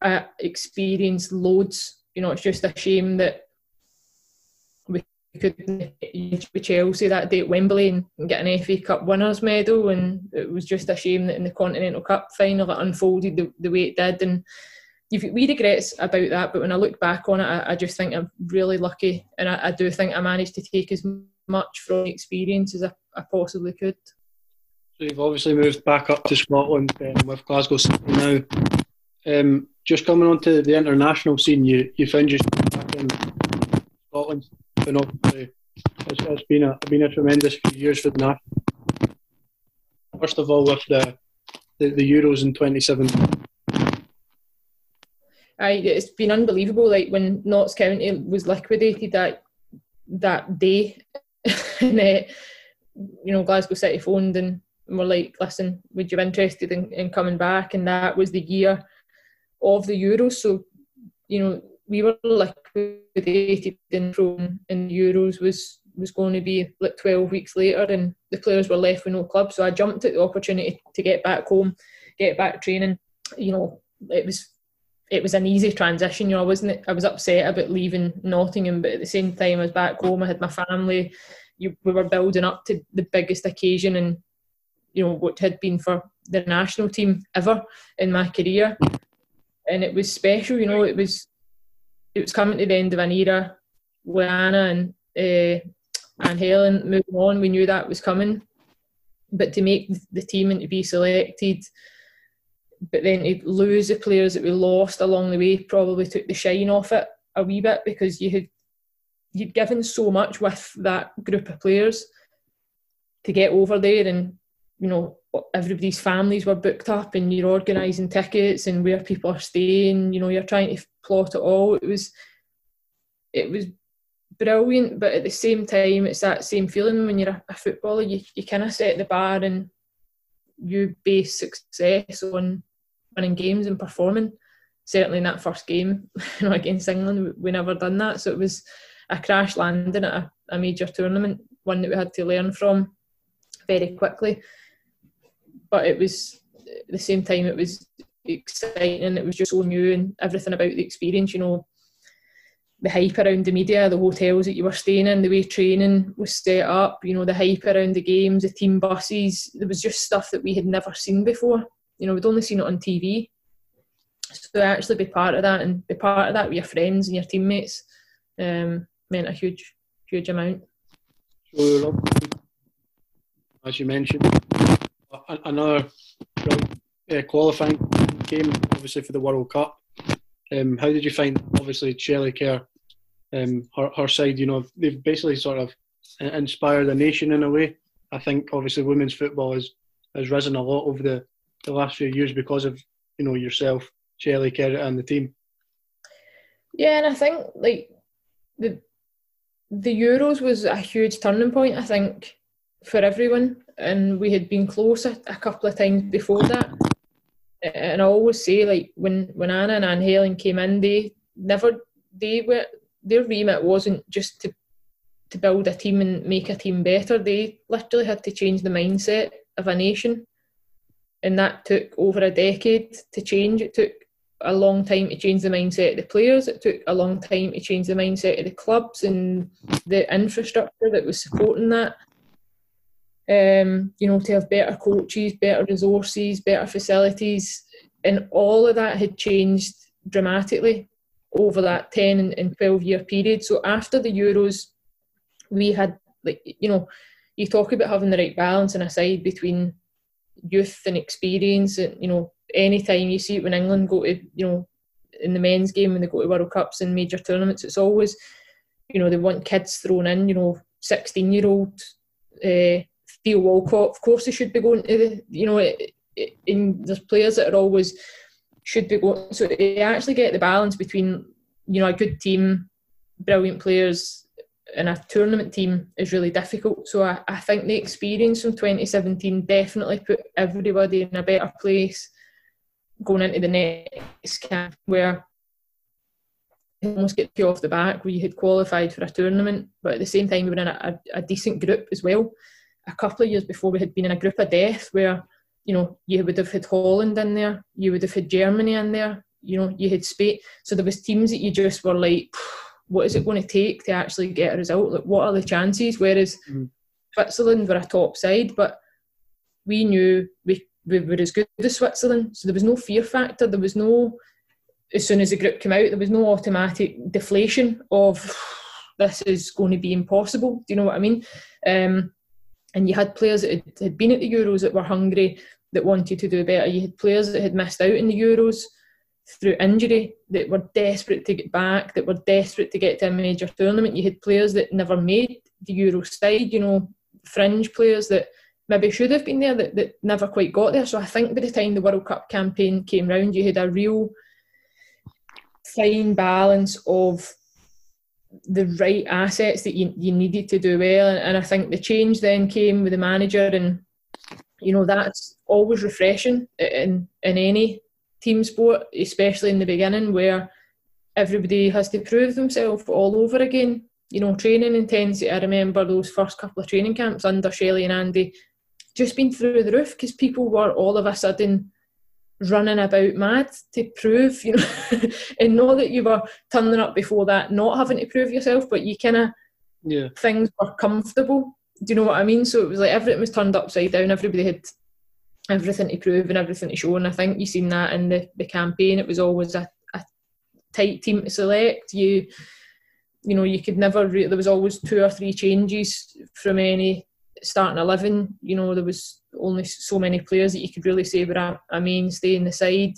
I experienced loads. You know, it's just a shame that we couldn't with Chelsea that day at Wembley and get an FA Cup winners medal, and it was just a shame that in the Continental Cup final it unfolded the, the way it did. And you've we regrets about that, but when I look back on it, I, I just think I'm really lucky, and I, I, do think I managed to take as much from the experience as I, I possibly could. So you've obviously moved back up to Scotland um, with Glasgow City now. Um, just coming onto the international scene, you, you found yourself back in Scotland, and obviously it's, it's been a been a tremendous few years for the national. First of all, with the the, the Euros in 2017. I, it's been unbelievable. Like when Notts County was liquidated that that day, and uh, you know Glasgow City phoned and were like, "Listen, would you be interested in, in coming back?" And that was the year of the Euros. So, you know, we were liquidated in from in Euros was was going to be like 12 weeks later and the players were left with no club. So I jumped at the opportunity to get back home, get back training. You know, it was it was an easy transition. You know, I wasn't I was upset about leaving Nottingham, but at the same time I was back home. I had my family. You, we were building up to the biggest occasion and you know what had been for the national team ever in my career and it was special. You know, it was it was coming to the end of an era. Anna and uh, and Helen moving on, we knew that was coming. But to make the team and to be selected, but then to lose the players that we lost along the way probably took the shine off it a wee bit because you had you'd given so much with that group of players. to get over there and you know everybody's families were booked up and you're organising tickets and where people are staying you know you're trying to plot it all it was it was brilliant but at the same time it's that same feeling when you're a, footballer you, you kind of set the bar and you base success on winning games and performing. Certainly in that first game you know, against England we never done that. So it was a crash landing at a, a major tournament one that we had to learn from very quickly. But it was at the same time it was exciting it was just so new and everything about the experience you know. The hype around the media the hotels that you were staying in the way training was set up you know the hype around the games the team buses there was just stuff that we had never seen before you know we'd only seen it on tv so actually be part of that and be part of that with your friends and your teammates um, meant a huge huge amount so as you mentioned another uh, qualifying game, obviously for the World Cup. Um, how did you find, obviously, Shelley Kerr, um, her, her side? You know, they've basically sort of inspired the nation in a way. I think, obviously, women's football has, has risen a lot over the, the last few years because of, you know, yourself, Shelley Kerr, and the team. Yeah, and I think, like, the the Euros was a huge turning point, I think, for everyone and we had been close a, a couple of times before that. And I always say, like when when Anna and Anne Helen came in, they never they were their remit wasn't just to to build a team and make a team better. They literally had to change the mindset of a nation, and that took over a decade to change. It took a long time to change the mindset of the players. It took a long time to change the mindset of the clubs and the infrastructure that was supporting that um, you know, to have better coaches, better resources, better facilities, and all of that had changed dramatically over that 10 and 12 year period. So after the Euros, we had, like, you know, you talk about having the right balance and a side between youth and experience. And, you know, anytime you see it when England go to, you know, in the men's game when they go to World Cups and major tournaments, it's always, you know, they want kids thrown in, you know, 16 year old uh, Theo Walcott, of course, he should be going to the, you know, in there's players that are always should be going. So they actually get the balance between, you know, a good team, brilliant players, and a tournament team is really difficult. So I, I think the experience from 2017 definitely put everybody in a better place going into the next camp where almost get you off the back where you had qualified for a tournament, but at the same time we were in a, a, a decent group as well a couple of years before we had been in a group of death where you know you would have had Holland in there, you would have had Germany in there, you know you had Spain. So there was teams that you just were like, what is it going to take to actually get a result? Like what are the chances? Whereas mm. Switzerland were a top side, but we knew we we were as good as Switzerland, so there was no fear factor. There was no as soon as the group came out, there was no automatic deflation of this is going to be impossible. Do you know what I mean? Um, and you had players that had, been at the Euros that were hungry, that wanted to do better. You had players that had missed out in the Euros through injury, that were desperate to get back, that were desperate to get to a major tournament. You had players that never made the Euro side, you know, fringe players that maybe should have been there that, that never quite got there. So I think by the time the World Cup campaign came round, you had a real fine balance of the right assets that you, you needed to do well. And, and I think the change then came with the manager, and you know that's always refreshing in in any team sport, especially in the beginning where everybody has to prove themselves all over again. You know, training intensity. I remember those first couple of training camps under Shelley and Andy, just been through the roof because people were all of a sudden running about mad to prove, you know, and know that you were turning up before that, not having to prove yourself, but you kind of yeah things were comfortable. Do you know what I mean? So it was like everything was turned upside down. Everybody had everything to prove and everything to show. And I think you've seen that in the, the campaign. It was always a, a tight team to select. You you know, you could never. Re- there was always two or three changes from any starting eleven. You know, there was only so many players that you could really say were a, a mainstay in the side.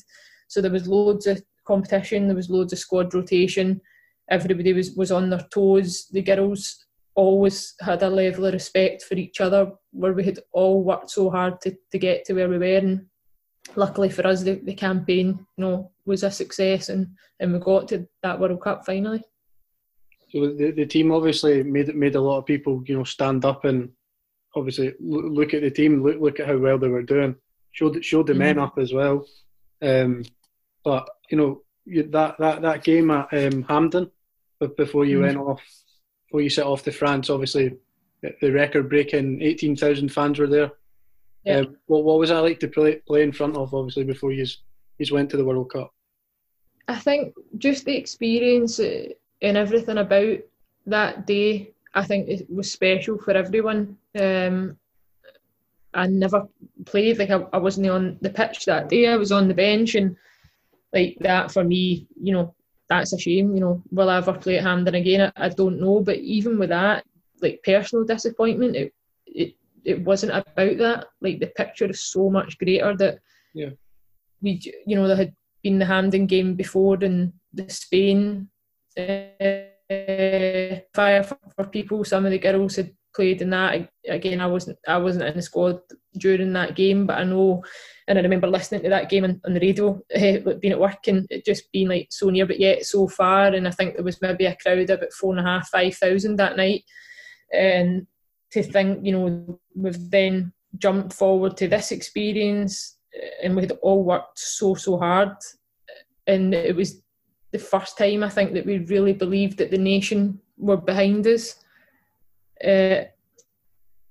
So there was loads of competition, there was loads of squad rotation. Everybody was, was on their toes. The girls always had a level of respect for each other where we had all worked so hard to, to get to where we were and luckily for us the, the campaign you know was a success and, and we got to that World Cup finally. So the, the team obviously made made a lot of people you know stand up and obviously look at the team look look at how well they were doing showed showed the mm-hmm. men up as well. Um, but you know that that that game at um, Hampden before you mm. went off, before you set off to France. Obviously, the record-breaking eighteen thousand fans were there. Yeah. Um, what what was that like to play play in front of? Obviously, before you you went to the World Cup. I think just the experience uh, and everything about that day. I think it was special for everyone. Um, I never played like I, I wasn't on the pitch that day. I was on the bench and like that for me, you know, that's a shame. You know, will I ever play at Hampden again? I, I don't know. But even with that, like personal disappointment, it it it wasn't about that. Like the picture is so much greater that yeah, we you know there had been the Hampden game before and the Spain uh, fire for, for people. Some of the girls had played in that. Again, I wasn't I wasn't in the squad during that game, but I know, and I remember listening to that game on, on the radio, uh, being at work and it just being like so near, but yet so far. And I think there was maybe a crowd of about four and a half, five thousand that night. And to think, you know, we've then jumped forward to this experience, eh, and we had all worked so so hard, and it was the first time I think that we really believed that the nation were behind us. Uh,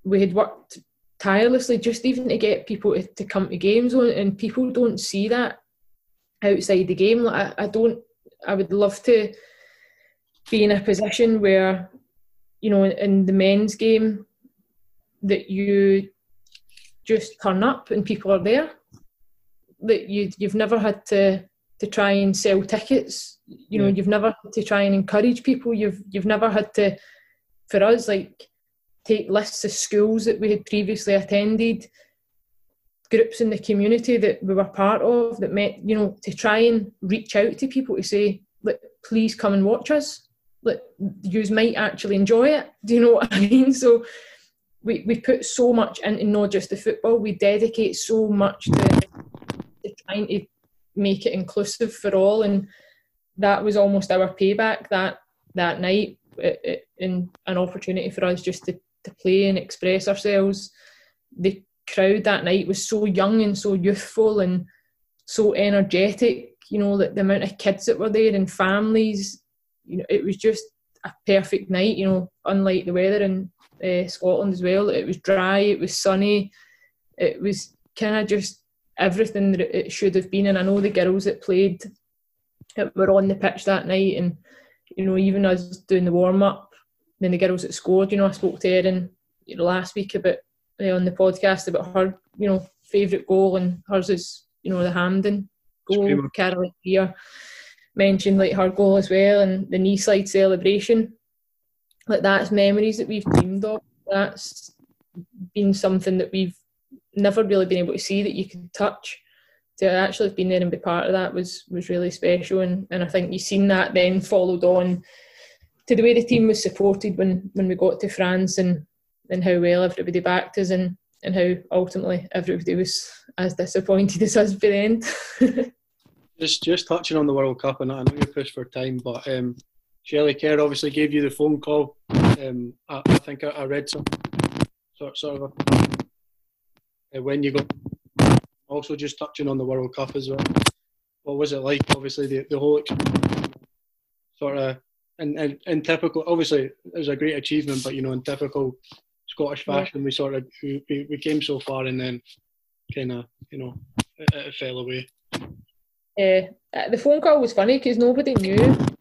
we had worked tirelessly just even to get people to, to come to games and people don't see that outside the game. Like I, I don't I would love to be in a position where you know in the men's game that you just turn up and people are there. That you you've never had to to try and sell tickets. You know you've never had to try and encourage people. You've you've never had to for us, like take lists of schools that we had previously attended, groups in the community that we were part of that met, you know, to try and reach out to people to say, like, please come and watch us. Like, you might actually enjoy it. Do you know what I mean? So we, we put so much into not just the football, we dedicate so much to, to trying to make it inclusive for all. And that was almost our payback that that night in an opportunity for us just to, to play and express ourselves. The crowd that night was so young and so youthful and so energetic. You know, that the amount of kids that were there and families. You know, it was just a perfect night. You know, unlike the weather in uh, Scotland as well. It was dry. It was sunny. It was kind of just everything that it should have been. And I know the girls that played that were on the pitch that night and you know, even us doing the warm up, then the girls that scored, you know, I spoke to Erin you know, last week about uh, on the podcast about her, you know, favourite goal and hers is, you know, the Hampden goal. Caroline Greer mentioned like her goal as well and the knee slide celebration. Like that's memories that we've dreamed of. That's been something that we've never really been able to see that you can touch to actually have been there and be part of that was was really special and, and I think you've seen that then followed on to the way the team was supported when when we got to France and and how well everybody backed us and and how ultimately everybody was as disappointed as us by the end. just just touching on the World Cup and I know you're pushed for time but um, Shelley Kerr obviously gave you the phone call um, I, I, think I, I, read some sort, sort of a, when you got also just touching on the World Cup as well. What was it like? Obviously, the, the whole sort of in, in, in typical. Obviously, it was a great achievement, but you know, in typical Scottish fashion, yeah. we sort of we, we came so far and then kind of you know it, it, fell away. Yeah, uh, the phone call was funny because nobody knew.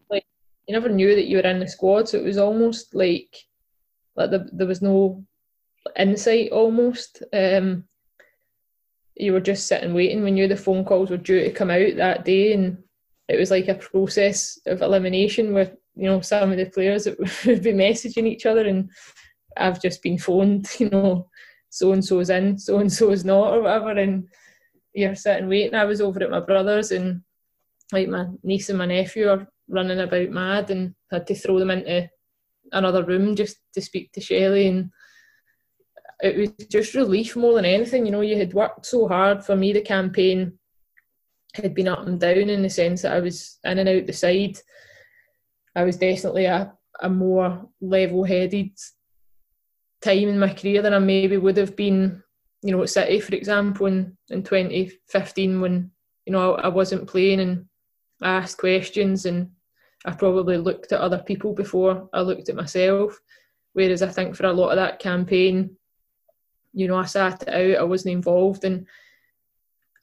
Like, you never knew that you were in the squad, so it was almost like like the, there was no insight almost. Um, you were just sitting waiting. We knew the phone calls were due to come out that day, and it was like a process of elimination with you know some of the players that would be messaging each other, and I've just been phoned, you know, so and so's in, so and so's not, or whatever, and you're sitting waiting. I was over at my brother's, and like my niece and my nephew are running about mad, and had to throw them into another room just to speak to Shelley and it was just relief more than anything. You know, you had worked so hard for me. The campaign had been up and down in the sense that I was in and out the side. I was definitely a, a more level-headed time in my career than I maybe would have been, you know, City, for example, in, in 2015 when, you know, I, I wasn't playing and I asked questions and I probably looked at other people before I looked at myself. Whereas I think for a lot of that campaign, you know, I sat it out, I wasn't involved, and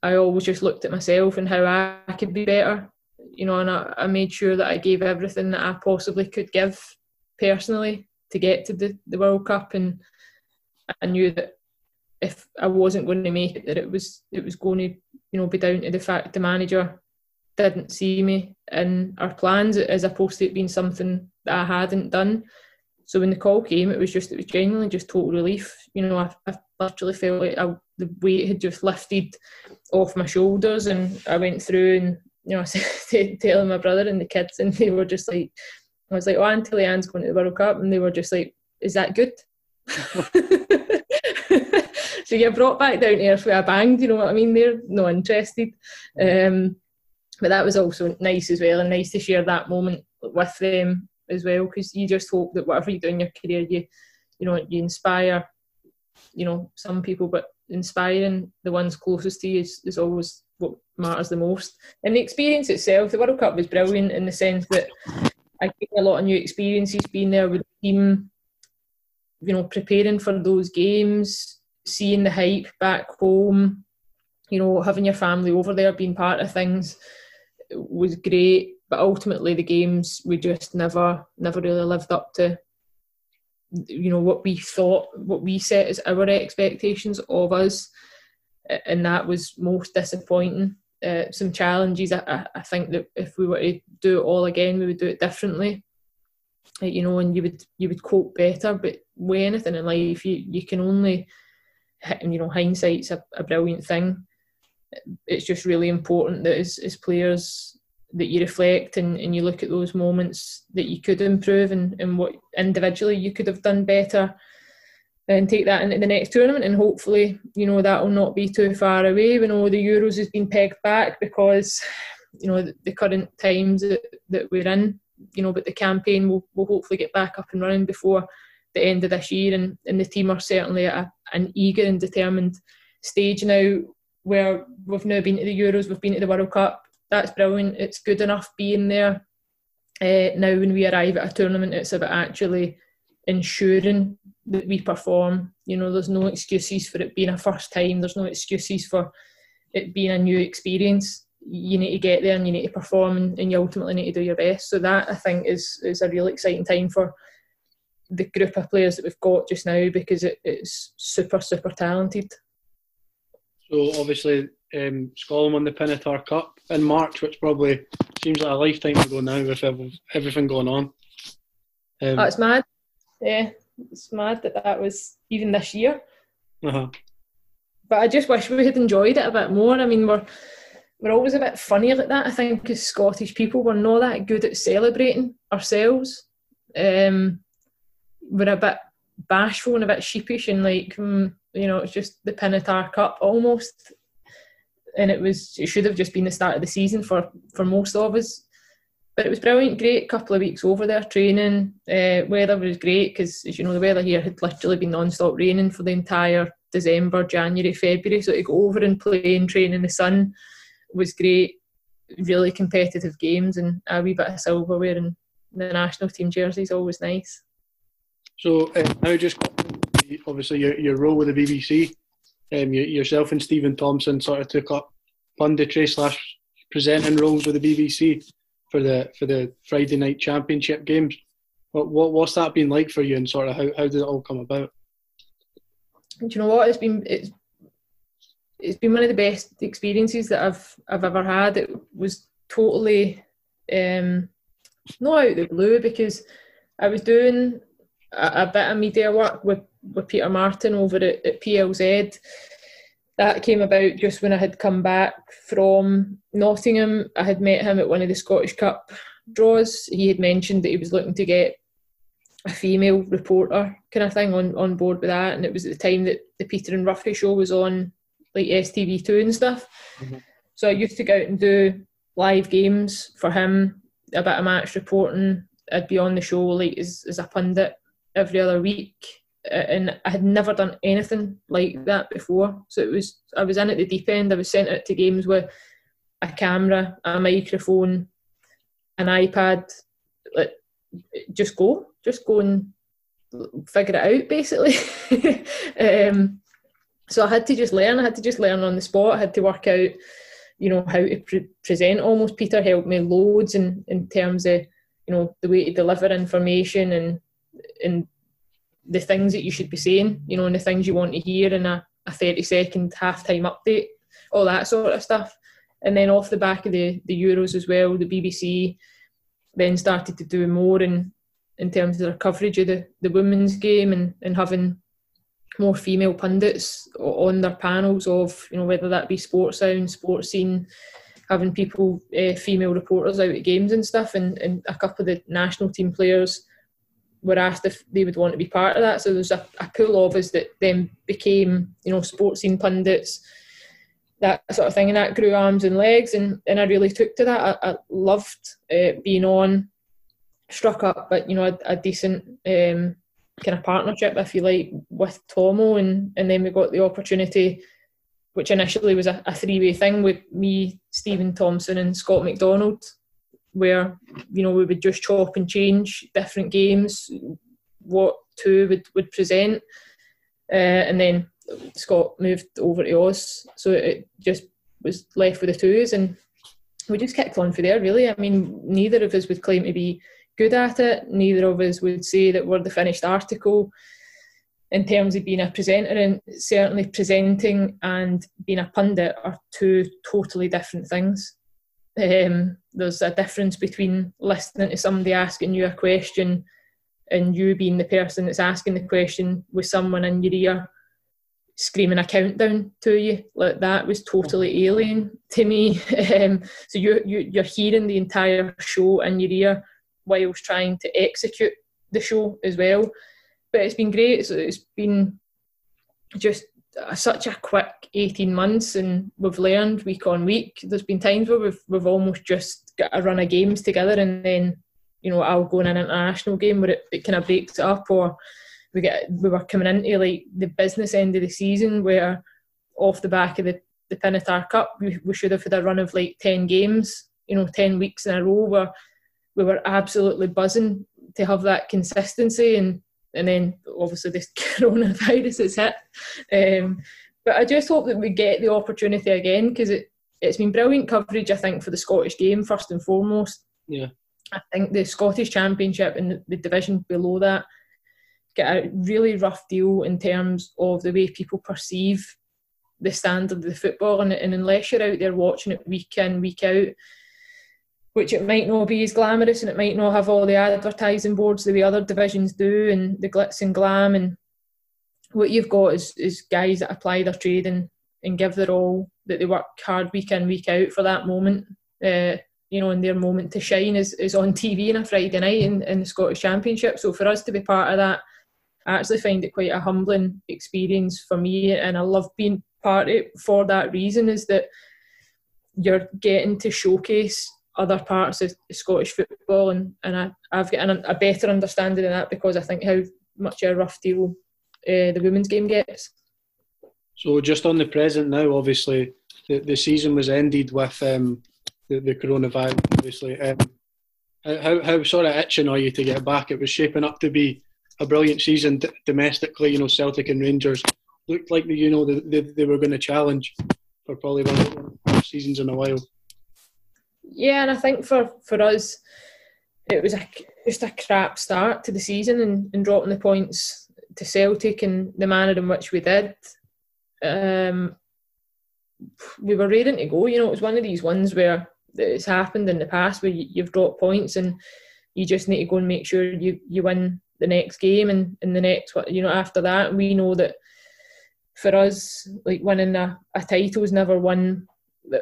I always just looked at myself and how I could be better, you know, and I, I made sure that I gave everything that I possibly could give personally to get to the, the World Cup, and I knew that if I wasn't going to make it, that it was it was going to, you know, be down to the fact the manager didn't see me in our plans as opposed to it being something that I hadn't done. So when the call came, it was just it was genuinely just total relief. You know, I, I literally felt like I, the weight had just lifted off my shoulders, and I went through and you know I said telling my brother and the kids, and they were just like, I was like, oh, Auntie Leanne's going to the World Cup, and they were just like, is that good? so you're brought back down to earth with a bang. Do you know what I mean? They're not interested. Um, but that was also nice as well, and nice to share that moment with them as well because you just hope that whatever you do in your career you you know you inspire you know some people but inspiring the ones closest to you is, is always what matters the most and the experience itself the world cup was brilliant in the sense that i gained a lot of new experiences being there with the team you know preparing for those games seeing the hype back home you know having your family over there being part of things was great but ultimately the games we just never never really lived up to you know what we thought what we set as our expectations of us. And that was most disappointing. Uh, some challenges I, I think that if we were to do it all again we would do it differently. You know and you would you would cope better but with anything in life you, you can only you know hindsight's a, a brilliant thing. It's just really important that as, as players that you reflect and, and you look at those moments that you could improve and, and what individually you could have done better and take that into the next tournament. And hopefully you know that will not be too far away. We know the euros has been pegged back because you know the, the current times that, that we're in you know but the campaign will, will hopefully get back up and running before the end of this year and, and the team are certainly at a, an eager and determined stage now where we've now been to the euros we've been to the world cup that's brilliant. It's good enough being there. Uh, now, when we arrive at a tournament, it's about actually ensuring that we perform. You know, there's no excuses for it being a first time. There's no excuses for it being a new experience. You need to get there and you need to perform, and, and you ultimately need to do your best. So that I think is is a really exciting time for the group of players that we've got just now because it, it's super super talented. So obviously, um, Scotland won the Pinatar Cup in March, which probably seems like a lifetime ago now with everything going on. Um, That's mad. Yeah, it's mad that that was even this year. Uh-huh. But I just wish we had enjoyed it a bit more. I mean, we're we're always a bit funny like that. I think as Scottish people, we're not that good at celebrating ourselves. Um, we're a bit bashful and a bit sheepish and like, mm, you know, it's just the Pinatar Cup almost and it was it should have just been the start of the season for for most of us. But it was brilliant, great couple of weeks over there training. Uh, weather was great because, as you know, the weather here had literally been non-stop raining for the entire December, January, February. So to go over and play and train in the sun was great. Really competitive games and a wee bit of silverware and the national team jersey is always nice. So uh, now just obviously your, your role with the BBC um, you, yourself and Stephen Thompson sort of took up punditry slash presenting roles with the BBC for the for the Friday night championship games. What, what what's that been like for you, and sort of how, how did it all come about? Do you know what? It's been it's it's been one of the best experiences that I've I've ever had. It was totally um, not out of the blue because I was doing a, a bit of media work with with Peter Martin over at, at PLZ. That came about just when I had come back from Nottingham. I had met him at one of the Scottish Cup draws. He had mentioned that he was looking to get a female reporter kind of thing on, on board with that. And it was at the time that the Peter and Ruffy show was on like STV2 and stuff. Mm-hmm. So I used to go out and do live games for him, a bit of match reporting. I'd be on the show like as, as a pundit every other week. And I had never done anything like that before. So it was I was in at the deep end. I was sent out to games with a camera, a microphone, an iPad. Like, just go, just go and figure it out, basically. um, so I had to just learn. I had to just learn on the spot. I had to work out, you know, how to pre- present. Almost Peter helped me loads in in terms of you know the way to deliver information and and the things that you should be saying. You know, and the things you want to hear in a, a thirty second halftime update, all that sort of stuff. And then off the back of the the Euros as well, the BBC then started to do more in in terms of their coverage of the, the women's game and, and having more female pundits on their panels of you know whether that be Sportsound, sports scene, having people uh, female reporters out at games and stuff, and, and a couple of the national team players were asked if they would want to be part of that. So there's a, a pool of us that then became you know Sportscene pundits, that sort of thing, and that grew arms and legs, and, and I really took to that. I, I loved uh, being on, struck up, but you know a, a decent. Um, kind of partnership, if you like, with Tomo, and and then we got the opportunity, which initially was a, a three way thing with me, Stephen Thompson, and Scott McDonald, where you know we would just chop and change different games, what two would would present, uh, and then Scott moved over to us, so it just was left with the twos, and we just kept on for there. Really, I mean, neither of us would claim to be good at it. Neither of us would say that we're the finished article in terms of being a presenter, and certainly presenting and being a pundit are two totally different things. Um, there's a difference between listening to somebody asking you a question and you being the person that's asking the question with someone in your ear screaming a countdown to you like that was totally alien to me um, so you, you you're hearing the entire show in your ear whilst trying to execute the show as well. But it's been great. it's, it's been just such a quick 18 months and we've learned week on week. There's been times where we've, we've almost just got a run of games together and then, you know, I'll go in an international game where it, it kind of breaks up or we get we were coming into like the business end of the season where off the back of the, the Pinatar Cup we, we should have had a run of like 10 games, you know, 10 weeks in a row where we were absolutely buzzing to have that consistency and and then obviously this coronavirus has hit. Um, but I just hope that we get the opportunity again because it, it's been brilliant coverage, I think, for the Scottish game, first and foremost. Yeah. I think the Scottish Championship and the division below that get a really rough deal in terms of the way people perceive the standard of the football. And, and unless you're out there watching it week in, week out, which it might not be as glamorous and it might not have all the advertising boards the way other divisions do and the glitz and glam and what you've got is, is guys that apply their trade and, and give their all that they work hard week in week out for that moment. Uh, you know and their moment to shine is, is on TV on a Friday night in, in the Scottish Championship. So for us to be part of that I actually find it quite a humbling experience for me. And I love being part of it for that reason is that you're getting to showcase other parts of Scottish football, and, and I, I've got an, a better understanding of that because I think how much a rough deal uh, the women's game gets. So just on the present now, obviously the, the season was ended with um, the, the coronavirus. Obviously, um, how how sort of itching are you to get back? It was shaping up to be a brilliant season d- domestically. You know, Celtic and Rangers looked like you know they, they, they were going to challenge for probably one of the seasons in a while yeah, and I think for for us, it was a, just a crap start to the season and, and dropping the points to Celtic and the manner in which we did. Um, we were ready to go. You know, it was one of these ones where it's happened in the past where you, have dropped points and you just need to go and make sure you, you win the next game and in the next you know after that we know that for us like winning a, a title is never won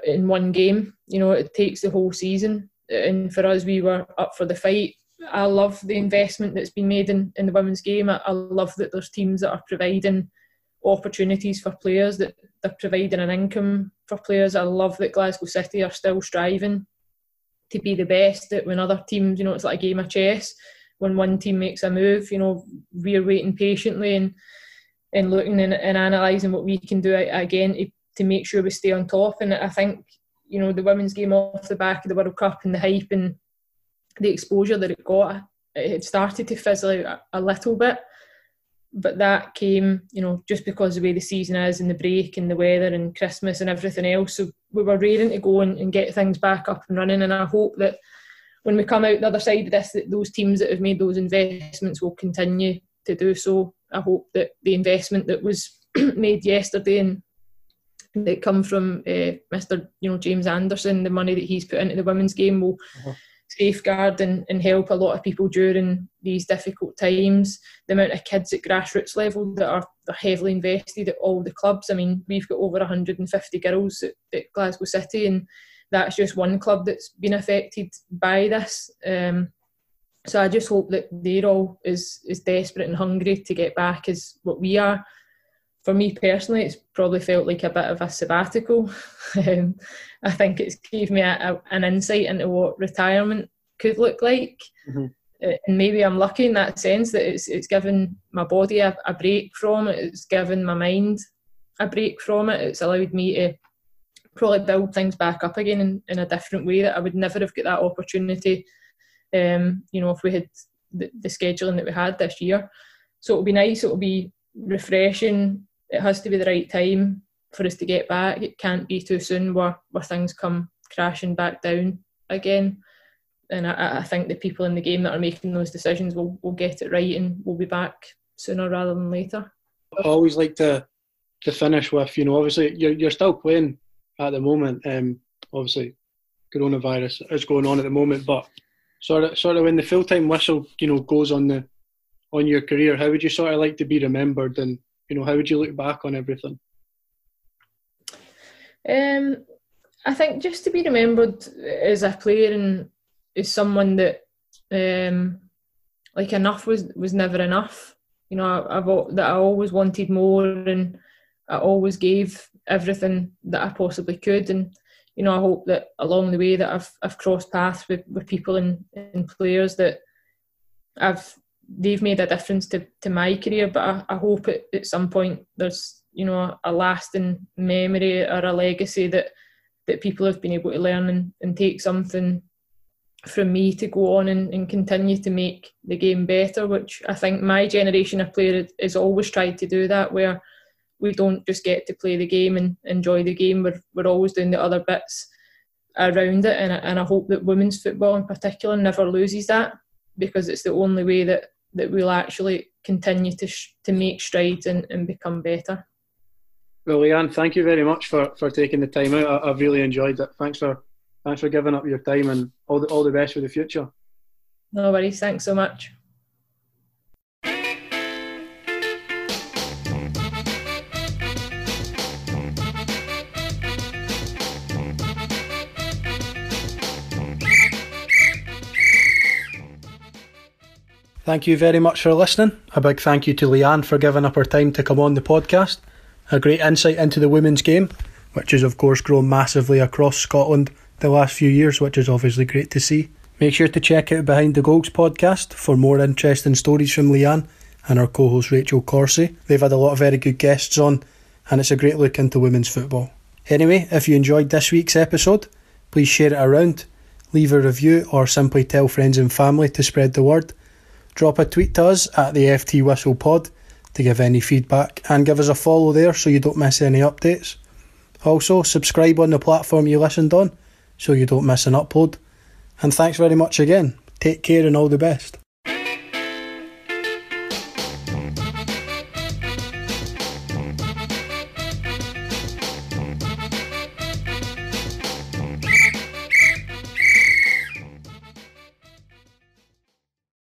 in one game. You know, it takes the whole season. And for us, we were up for the fight. I love the investment that's been made in, in the women's game. I, I love that there's teams that are providing opportunities for players, that they're providing an income for players. I love that Glasgow City are still striving to be the best. That when other teams, you know, it's like a game of chess. When one team makes a move, you know, we're waiting patiently and and looking and, and analysing what we can do again to, to make sure we stay on top. And I think, you know, the women's game off the back of the World Cup and the hype and the exposure that it got, it started to fizzle out a, a little bit but that came, you know, just because the way the season is and the break and the weather and Christmas and everything else. So we were raring to go and, and get things back up and running. And I hope that when we come out the other side of this, that those teams that have made those investments will continue to do so. I hope that the investment that was made yesterday and that come from uh, Mr. You know James Anderson, the money that he's put into the women's game will uh-huh safeguard and, and help a lot of people during these difficult times. The amount of kids at grassroots level that are, heavily invested at all the clubs. I mean, we've got over 150 girls at, at Glasgow City, and that's just one club that's been affected by this. Um, so I just hope that they're all as, as desperate and hungry to get back as what we are for me personally, it's probably felt like a bit of a sabbatical. um, I think it's gave me a, a, an insight into what retirement could look like. Mm-hmm. Uh, and maybe I'm lucky in that sense that it's it's given my body a, a, break from it. It's given my mind a break from it. It's allowed me to probably build things back up again in, in a different way that I would never have got that opportunity. Um, you know, if we had the, the scheduling that we had this year, so it'll be nice. It'll be refreshing it has to be the right time for us to get back. It can't be too soon where, where things come crashing back down again. And I, I think the people in the game that are making those decisions will, will get it right and we'll be back sooner rather than later. I always like to to finish with, you know, obviously you're you're still playing at the moment. Um, obviously, coronavirus is going on at the moment, but sort of sort of when the full time whistle, you know, goes on the on your career, how would you sort of like to be remembered and you know, how would you look back on everything? Um, I think just to be remembered as a player and as someone that, um, like enough was was never enough. You know, I, I've that I always wanted more, and I always gave everything that I possibly could. And you know, I hope that along the way that I've I've crossed paths with, with people and, and players that I've they've made a difference to, to my career, but I, I hope at, at some point there's you know a, lasting memory or a legacy that that people have been able to learn and, and take something from me to go on and, and continue to make the game better, which I think my generation of player has always tried to do that, where we don't just get to play the game and enjoy the game, we're, we're always doing the other bits around it. And, and I hope that women's football in particular never loses that because it's the only way that that we'll actually continue to sh- to make strides and, and become better. Well, Leanne, thank you very much for, for taking the time out. I, have really enjoyed it. Thanks for thanks for giving up your time and all the all the best for the future. No worries. Thanks so much. Thank you very much for listening. A big thank you to Leanne for giving up her time to come on the podcast. A great insight into the women's game, which has of course grown massively across Scotland the last few years, which is obviously great to see. Make sure to check out Behind the Goals podcast for more interesting stories from Leanne and our co host Rachel Corsie. They've had a lot of very good guests on, and it's a great look into women's football. Anyway, if you enjoyed this week's episode, please share it around, leave a review, or simply tell friends and family to spread the word. Drop a tweet to us at the FT Whistle Pod to give any feedback and give us a follow there so you don't miss any updates. Also, subscribe on the platform you listened on so you don't miss an upload. And thanks very much again. Take care and all the best.